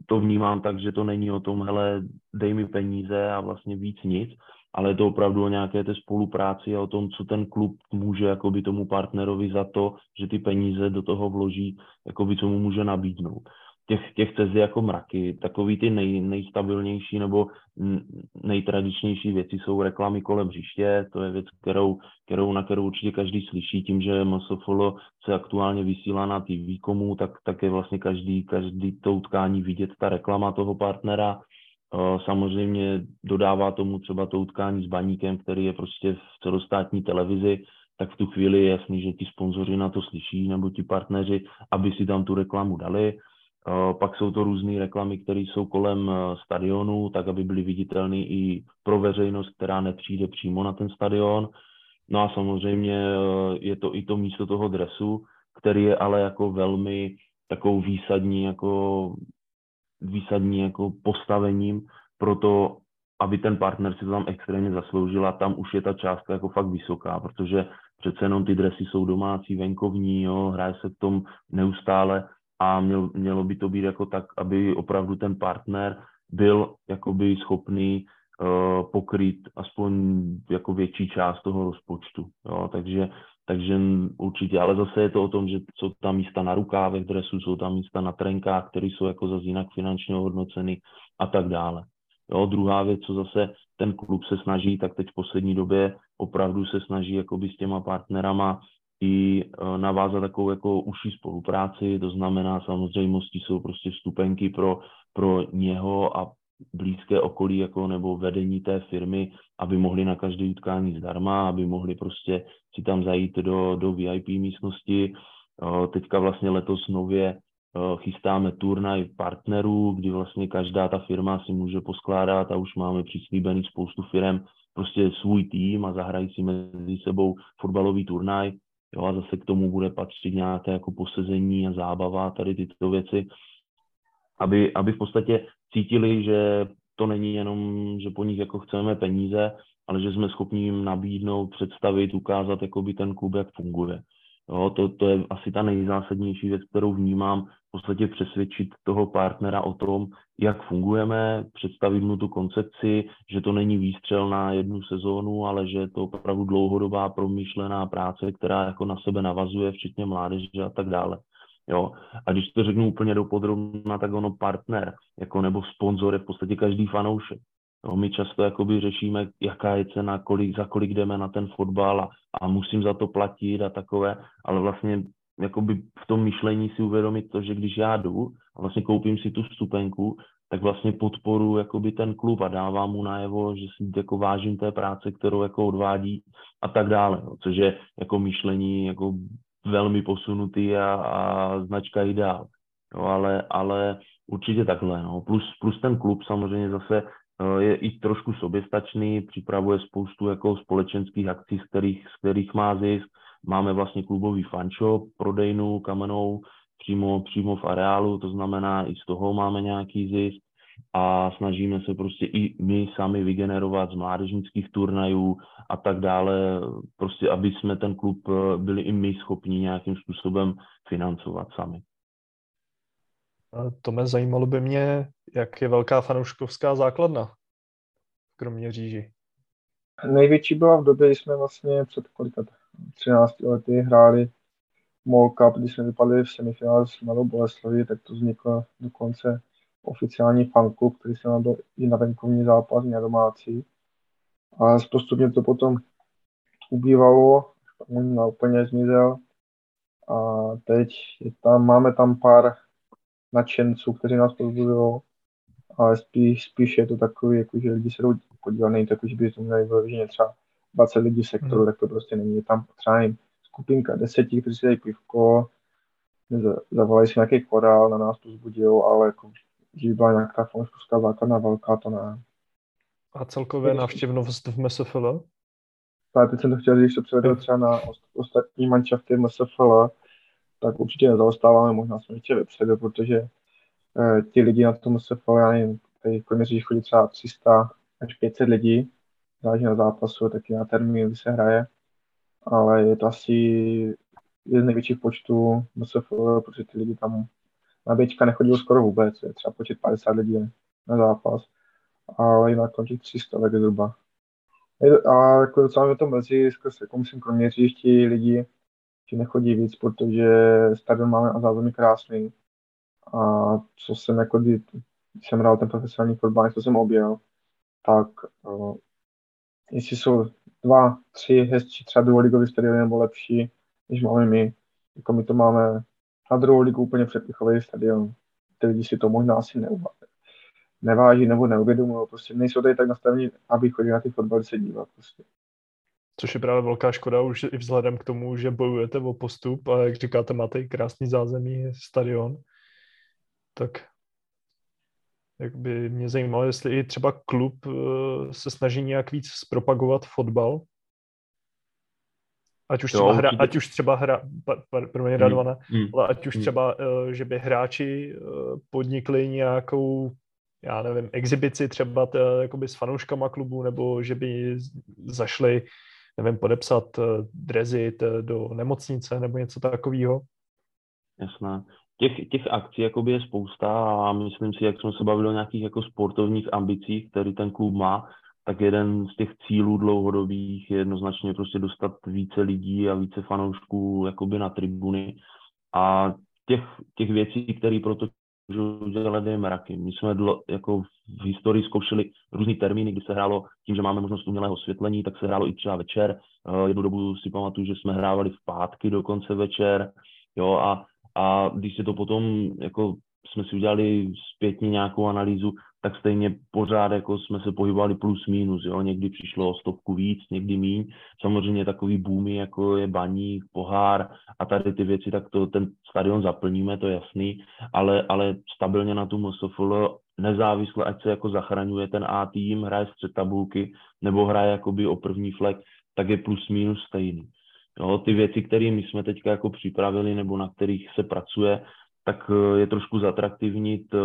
Speaker 4: to vnímám tak, že to není o tom, hele, dej mi peníze a vlastně víc nic, ale je to opravdu o nějaké té spolupráci a o tom, co ten klub může jakoby tomu partnerovi za to, že ty peníze do toho vloží, jakoby co mu může nabídnout. Těch, těch cest jako mraky. Takový ty nej, nejstabilnější nebo nejtradičnější věci jsou reklamy kolem hřiště, to je věc, kterou, kterou, na kterou určitě každý slyší, tím, že MSFL se aktuálně vysílá na TV komu, tak, tak je vlastně každý, každý to utkání vidět ta reklama toho partnera, Samozřejmě dodává tomu třeba to utkání s baníkem, který je prostě v celostátní televizi, tak v tu chvíli je jasný, že ti sponzoři na to slyší, nebo ti partneři, aby si tam tu reklamu dali. Pak jsou to různé reklamy, které jsou kolem stadionu, tak aby byly viditelné i pro veřejnost, která nepřijde přímo na ten stadion. No a samozřejmě je to i to místo toho dresu, který je ale jako velmi takovou výsadní jako výsadní jako postavením pro to, aby ten partner si to tam extrémně zasloužil a tam už je ta částka jako fakt vysoká, protože přece jenom ty dresy jsou domácí, venkovní, jo, hraje se v tom neustále a měl, mělo by to být jako tak, aby opravdu ten partner byl jakoby schopný uh, pokryt aspoň jako větší část toho rozpočtu. Jo, takže takže určitě, ale zase je to o tom, že jsou tam místa na rukávech dresu, jsou tam místa na trenkách, které jsou jako zase jinak finančně hodnoceny a tak dále. Jo, druhá věc, co zase ten klub se snaží, tak teď v poslední době opravdu se snaží jakoby s těma partnerama i e, navázat takovou jako užší spolupráci, to znamená samozřejmostí jsou prostě vstupenky pro, pro něho a blízké okolí jako nebo vedení té firmy, aby mohli na každé utkání zdarma, aby mohli prostě si tam zajít do, do VIP místnosti. Teďka vlastně letos nově chystáme turnaj partnerů, kdy vlastně každá ta firma si může poskládat a už máme přislíbený spoustu firm prostě svůj tým a zahrají si mezi sebou fotbalový turnaj. Jo, a zase k tomu bude patřit nějaké jako posezení a zábava, tady tyto věci, aby, aby v podstatě cítili, že to není jenom, že po nich jako chceme peníze, ale že jsme schopni jim nabídnout, představit, ukázat jakoby ten klub, jak funguje. Jo, to, to je asi ta nejzásadnější věc, kterou vnímám, podstatě přesvědčit toho partnera o tom, jak fungujeme, představit mu tu koncepci, že to není výstřel na jednu sezónu, ale že je to opravdu dlouhodobá promyšlená práce, která jako na sebe navazuje, včetně mládeže a tak dále. Jo? A když to řeknu úplně do podrobna, tak ono partner jako nebo sponzor je v podstatě každý fanoušek. Jo, my často jakoby řešíme, jaká je cena, kolik, za kolik jdeme na ten fotbal a, a musím za to platit a takové, ale vlastně jakoby v tom myšlení si uvědomit to, že když já jdu a vlastně koupím si tu vstupenku, tak vlastně podporu jakoby ten klub a dávám mu najevo, že si jako vážím té práce, kterou jako odvádí a tak dále, no, což je jako myšlení jako velmi posunutý a, a značka ideál. Jo, ale, ale určitě takhle. No. Plus, plus ten klub samozřejmě zase eh, je i trošku soběstačný, připravuje spoustu jako společenských akcí, z kterých, z kterých má zisk. Máme vlastně klubový fanshop, prodejnu kamenou přímo, přímo v areálu, to znamená i z toho máme nějaký zisk a snažíme se prostě i my sami vygenerovat z mládežnických turnajů a tak dále, prostě aby jsme ten klub eh, byli i my schopni nějakým způsobem financovat sami.
Speaker 2: To mě zajímalo by mě, jak je velká fanouškovská základna kromě říži.
Speaker 3: Největší byla v době, kdy jsme vlastně před kolika 13 lety hráli MOL Cup, když jsme vypadli v semifinále s Mladou Boleslaví, tak to vzniklo dokonce oficiální fanklub, který se nám i na venkovní zápas, na domácí. A postupně to potom ubývalo, možná úplně zmizel. A teď je tam, máme tam pár nadšenců, kteří nás pozbudují, ale spíš, spíš je to takový, jako, že lidi se jdou podívat, to jako, že by to měli vyloženě třeba 20 lidí v sektoru, hmm. tak to prostě není. Je tam třeba nevím, skupinka deseti, kteří si dají pivko, zavolají si nějaký korál, na nás pozbudují, ale jako, že by byla nějaká fanouškovská základna velká, to ne.
Speaker 2: A celkově návštěvnost v MSFL?
Speaker 3: Tak teď jsem to chtěl říct, že se převedl třeba na ostatní manšafty MSFL, tak určitě nezaostáváme, možná jsme ještě vepředu, protože eh, ti lidi na tom se já nevím, tady kromě chodí třeba 300 až 500 lidí, na zápasu, taky na termín, kdy se hraje, ale je to asi jeden z největších počtů MSFL, protože ty lidi tam na běčka nechodí skoro vůbec, je třeba počet 50 lidí na zápas, ale jinak končí 300 tak zhruba. A jako docela mě to mrzí, skrz, jako myslím, kromě lidi že nechodí víc, protože stadion máme a zázemí krásný. A co jsem jako, když jsem hrál ten profesionální fotbal, co jsem objel, tak uh, jestli jsou dva, tři hezčí třeba druholigový stadiony nebo lepší, než máme my, jako my to máme na druhou ligu úplně přepichový stadion. Ty lidi si to možná asi neuváží, neváží nebo neuvědomují, prostě nejsou tady tak nastavení, aby chodili na ty fotbaly se dívat. Prostě.
Speaker 2: Což je právě velká škoda už i vzhledem k tomu, že bojujete o postup a jak říkáte, máte i krásný zázemí, stadion. Tak jak by mě zajímalo, jestli i třeba klub eh, se snaží nějak víc zpropagovat fotbal, Ať už, třeba hra, ať už třeba hra, pro mě radované, hmm. hmm. ale ať už hmm. třeba, eh, že by hráči eh, podnikli nějakou, já nevím, exibici třeba t, jakoby s fanouškama klubu, nebo že by zašli nevím, podepsat drezit do nemocnice nebo něco takového?
Speaker 4: Jasné. Těch, těch akcí jakoby je spousta a myslím si, jak jsme se bavili o nějakých jako sportovních ambicích, který ten klub má, tak jeden z těch cílů dlouhodobých je jednoznačně prostě dostat více lidí a více fanoušků jakoby na tribuny. A těch, těch věcí, které proto můžu udělat je mraky. My jsme dlo, jako v historii zkoušeli různý termíny, kdy se hrálo tím, že máme možnost umělého osvětlení, tak se hrálo i třeba večer. Uh, jednu dobu si pamatuju, že jsme hrávali v pátky dokonce večer. Jo, a, a když se to potom jako jsme si udělali zpětně nějakou analýzu, tak stejně pořád jako jsme se pohybovali plus minus, jo, někdy přišlo o stovku víc, někdy míň. Samozřejmě takový boomy, jako je baník, pohár a tady ty věci, tak to ten stadion zaplníme, to je jasný, ale, ale stabilně na tu MSFL nezávisle, ať se jako zachraňuje ten A tým, hraje střed tabulky, nebo hraje jakoby o první flek, tak je plus minus stejný. Jo, ty věci, které my jsme teďka jako připravili nebo na kterých se pracuje, tak eh, je trošku zatraktivnit eh,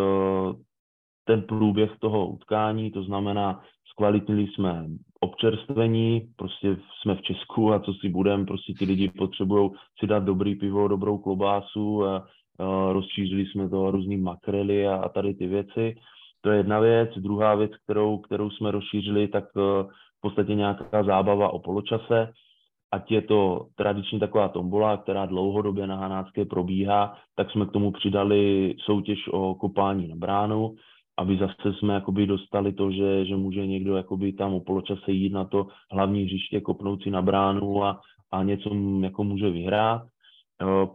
Speaker 4: ten průběh toho utkání, to znamená, zkvalitnili jsme občerstvení, prostě jsme v Česku a co si budeme, prostě ti lidi potřebují si dát dobrý pivo, dobrou klobásu a, a rozšířili jsme to různý makrely a, a tady ty věci. To je jedna věc. Druhá věc, kterou, kterou jsme rozšířili, tak eh, v podstatě nějaká zábava o poločase ať je to tradiční taková tombola, která dlouhodobě na Hanácké probíhá, tak jsme k tomu přidali soutěž o kopání na bránu, aby zase jsme jakoby dostali to, že, že může někdo jakoby tam o poločase jít na to hlavní hřiště, kopnout si na bránu a, a něco jako může vyhrát.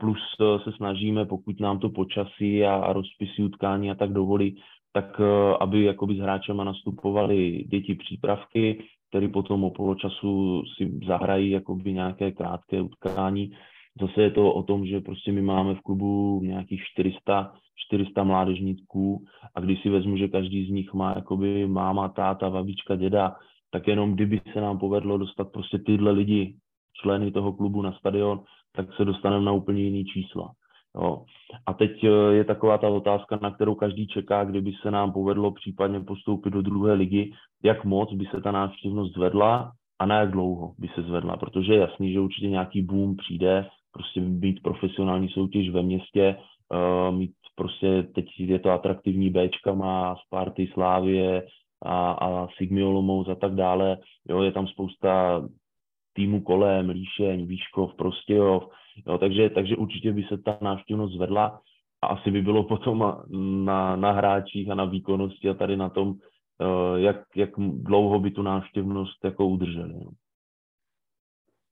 Speaker 4: plus se snažíme, pokud nám to počasí a, a rozpisy utkání a tak dovolí, tak aby jakoby s hráčema nastupovali děti přípravky, které potom o poločasu si zahrají jakoby nějaké krátké utkání. Zase je to o tom, že prostě my máme v klubu nějakých 400, 400 mládežníků a když si vezmu, že každý z nich má jakoby máma, táta, babička, děda, tak jenom kdyby se nám povedlo dostat prostě tyhle lidi, členy toho klubu na stadion, tak se dostaneme na úplně jiný čísla. Jo. A teď eh, je taková ta otázka, na kterou každý čeká, kdyby se nám povedlo případně postoupit do druhé ligy, jak moc by se ta návštěvnost zvedla a na jak dlouho by se zvedla, protože je jasný, že určitě nějaký boom přijde, prostě být profesionální soutěž ve městě, uh, mít prostě, teď je to atraktivní Bčka, má Sparty, Slávie a, a Sigmy Olomouc a tak dále, jo, je tam spousta týmu kolem, Líšeň, Výškov, Prostějov, jo, takže, takže určitě by se ta návštěvnost zvedla a asi by bylo potom na, na hráčích a na výkonnosti a tady na tom, uh, jak, jak dlouho by tu návštěvnost jako udrželi. No.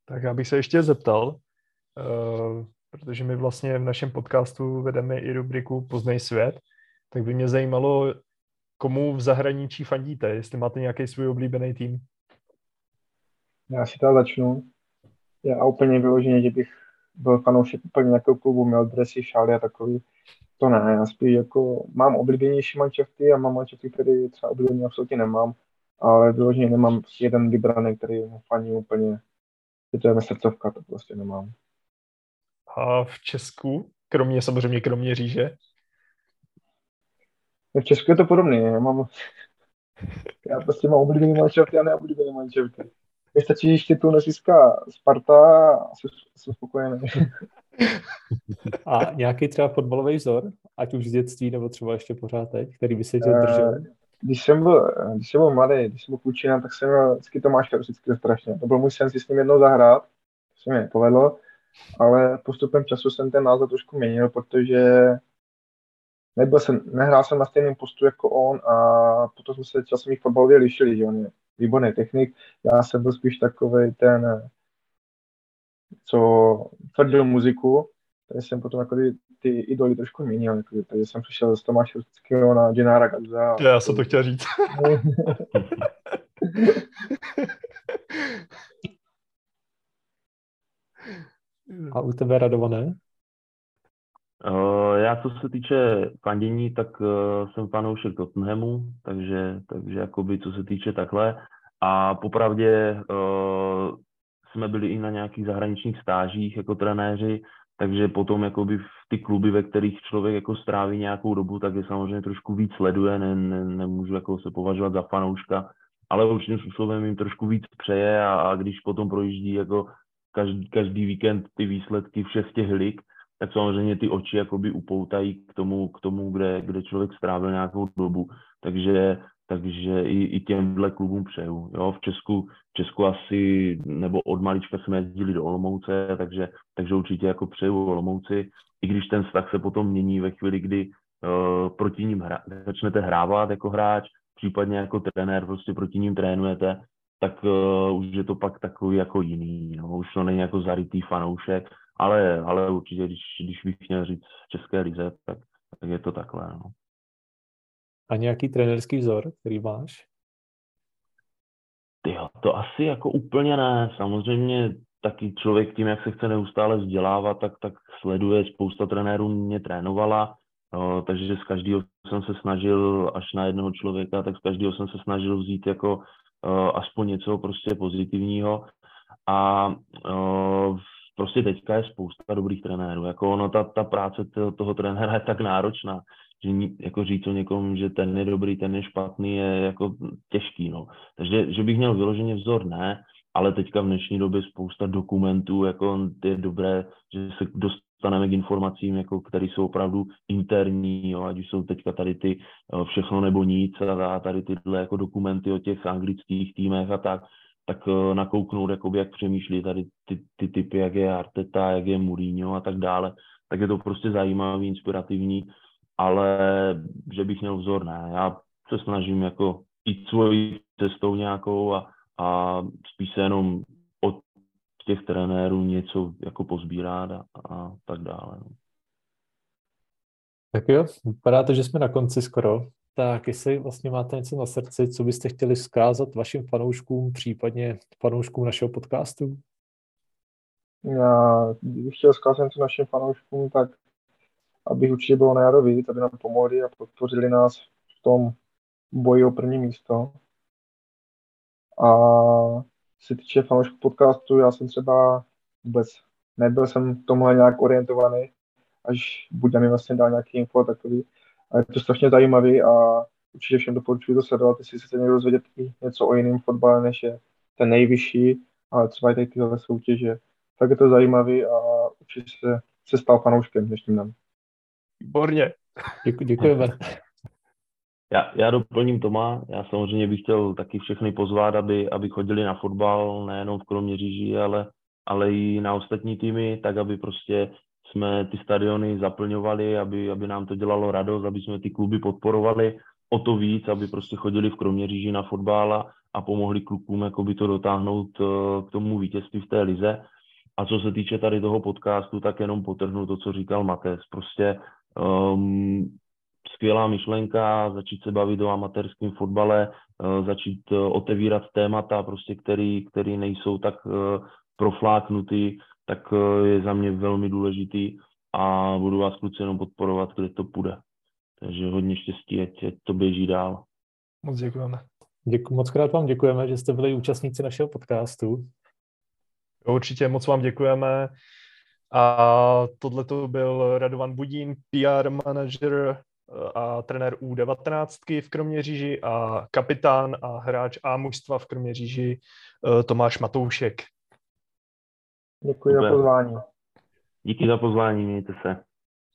Speaker 2: Tak já bych se ještě zeptal, uh, protože my vlastně v našem podcastu vedeme i rubriku Poznej svět, tak by mě zajímalo, komu v zahraničí fandíte, jestli máte nějaký svůj oblíbený tým.
Speaker 3: Já si teda začnu. Já úplně vyloženě, že bych byl fanoušek úplně nějakého klubu, měl dresy, šály a takový. To ne, já spíš jako mám oblíbenější mančafty a mám mančafty, které třeba oblíbeně absolutně nemám, ale vyloženě nemám jeden vybraný, který faní úplně, že to je srdcovka, to prostě nemám.
Speaker 2: A v Česku, kromě samozřejmě kromě říže?
Speaker 3: V Česku je to podobné. Já mám, [LAUGHS] já prostě mám oblíbený manšafty a neoblíbený manšafty. Mně stačí ještě tu nezíská Sparta a jsem spokojený.
Speaker 1: A nějaký třeba fotbalový vzor, ať už z dětství nebo třeba ještě pořád teď, který by se tě eh, držel?
Speaker 3: Když jsem byl, když jsem byl mladý, když jsem byl půjčina, tak jsem měl vždycky Tomáš vždycky strašně. To byl můj sen si s ním jednou zahrát, to se mi povedlo, ale postupem času jsem ten názor trošku měnil, protože nebyl jsem, nehrál jsem na stejném postu jako on a potom jsme se časem jich fotbalově lišili, že on je výborný technik, já jsem byl spíš takový ten, co tvrdil muziku, takže jsem potom jako ty, ty idoly trošku měnil, jako, takže jsem přišel z Tomáše Rustického na Gennara Gaza.
Speaker 2: Já jsem to chtěl říct. [LAUGHS]
Speaker 1: A u tebe radované?
Speaker 4: Uh, já co se týče fandění, tak uh, jsem fanoušek Tottenhamu, takže, takže jakoby co se týče takhle. A popravdě uh, jsme byli i na nějakých zahraničních stážích jako trenéři, takže potom jakoby v ty kluby, ve kterých člověk jako stráví nějakou dobu, tak je samozřejmě trošku víc sleduje, ne, ne, nemůžu jako se považovat za fanouška, ale určitým způsobem jim trošku víc přeje a, a když potom projíždí jako každý, každý víkend ty výsledky všech těch lig, tak samozřejmě ty oči jakoby upoutají k tomu, k tomu kde, kde člověk strávil nějakou dobu. Takže, takže i, i těmhle klubům přeju. Jo, v Česku, v Česku asi, nebo od malička jsme jezdili do Olomouce, takže, takže určitě jako přeju Olomouci, i když ten vztah se potom mění ve chvíli, kdy uh, proti ním hra, začnete hrávat jako hráč, případně jako trenér prostě proti ním trénujete, tak uh, už je to pak takový jako jiný. No. Už to není jako zarytý fanoušek, ale, ale určitě, když, když bych měl říct České lize, tak, tak je to takhle. No.
Speaker 1: A nějaký trenerský vzor, který máš?
Speaker 4: Tyjo, to asi jako úplně ne. Samozřejmě taky člověk tím, jak se chce neustále vzdělávat, tak, tak sleduje, spousta trenérů mě trénovala, no, takže z každého jsem se snažil, až na jednoho člověka, tak z každého jsem se snažil vzít jako uh, aspoň něco prostě pozitivního. A uh, prostě teďka je spousta dobrých trenérů. Jako ono, ta, ta práce toho, toho trenéra je tak náročná, že jako říct o někom, že ten je dobrý, ten je špatný, je jako těžký, no. Takže, že bych měl vyloženě vzor, ne, ale teďka v dnešní době spousta dokumentů, jako je dobré, že se dostaneme k informacím, jako, které jsou opravdu interní, jo, ať už jsou teďka tady ty eh, všechno nebo nic a tady tyhle jako dokumenty o těch anglických týmech a tak, tak uh, nakouknout, jakoby, jak přemýšlí tady ty, ty typy, jak je Arteta, jak je Mourinho a tak dále, tak je to prostě zajímavý, inspirativní, ale že bych měl vzor, ne. Já se snažím jako jít svojí cestou nějakou a, a spíš se jenom od těch trenérů něco jako pozbírat a, a tak dále. No.
Speaker 1: Tak jo, vypadá to, že jsme na konci skoro. Tak jestli vlastně máte něco na srdci, co byste chtěli zkázat vašim fanouškům, případně fanouškům našeho podcastu?
Speaker 3: Já bych chtěl zkázat něco našim fanouškům, tak aby určitě bylo na jaro víc, aby nám pomohli a podpořili nás v tom boji o první místo. A se týče fanoušků podcastu, já jsem třeba vůbec nebyl jsem tomhle nějak orientovaný, až buď mi vlastně dal nějaký info takový. A je to strašně zajímavý a určitě všem doporučuji to sledovat, jestli se někdo dozvědět něco o jiném fotbale, než je ten nejvyšší, ale třeba i tady tyhle soutěže. Tak je to zajímavý a určitě se, se stal fanouškem dnešním nám.
Speaker 2: Výborně.
Speaker 1: Děku, děkujeme.
Speaker 4: Já, já doplním Toma, já samozřejmě bych chtěl taky všechny pozvat, aby, aby chodili na fotbal, nejenom v Kroměříži, ale, ale i na ostatní týmy, tak aby prostě jsme ty stadiony zaplňovali, aby, aby nám to dělalo radost, aby jsme ty kluby podporovali o to víc, aby prostě chodili v Kroměříži na fotbal a, a pomohli klukům jakoby to dotáhnout eh, k tomu vítězství v té lize. A co se týče tady toho podcastu, tak jenom potrhnu to, co říkal Mates. Prostě um, skvělá myšlenka, začít se bavit o amatérském fotbale, uh, začít uh, otevírat témata, prostě, který, který nejsou tak uh, profláknutý, tak uh, je za mě velmi důležitý a budu vás kluci jenom podporovat, kde to půjde. Takže hodně štěstí, ať, ať to běží dál.
Speaker 2: Moc děkujeme.
Speaker 1: Děkuji, moc krát vám děkujeme, že jste byli účastníci našeho podcastu.
Speaker 2: Určitě moc vám děkujeme. A tohle to byl Radovan Budín, PR manažer eh, a trenér U19 v Kroměříži a kapitán a hráč A mužstva v Kroměříži eh, Tomáš Matoušek.
Speaker 3: Děkuji za pozvání.
Speaker 4: Díky za pozvání, mějte se.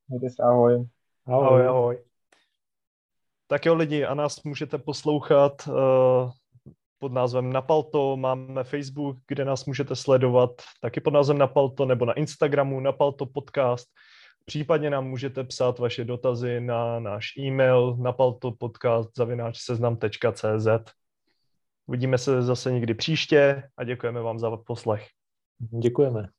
Speaker 3: Mějte se, ahoj.
Speaker 2: Ahoj, ahoj. ahoj. Tak jo lidi, a nás můžete poslouchat uh, pod názvem Napalto, máme Facebook, kde nás můžete sledovat taky pod názvem Napalto, nebo na Instagramu Napalto podcast. Případně nám můžete psát vaše dotazy na náš e-mail napaltopodcast.seznam.cz Uvidíme se zase někdy příště a děkujeme vám za poslech.
Speaker 1: Děkujeme.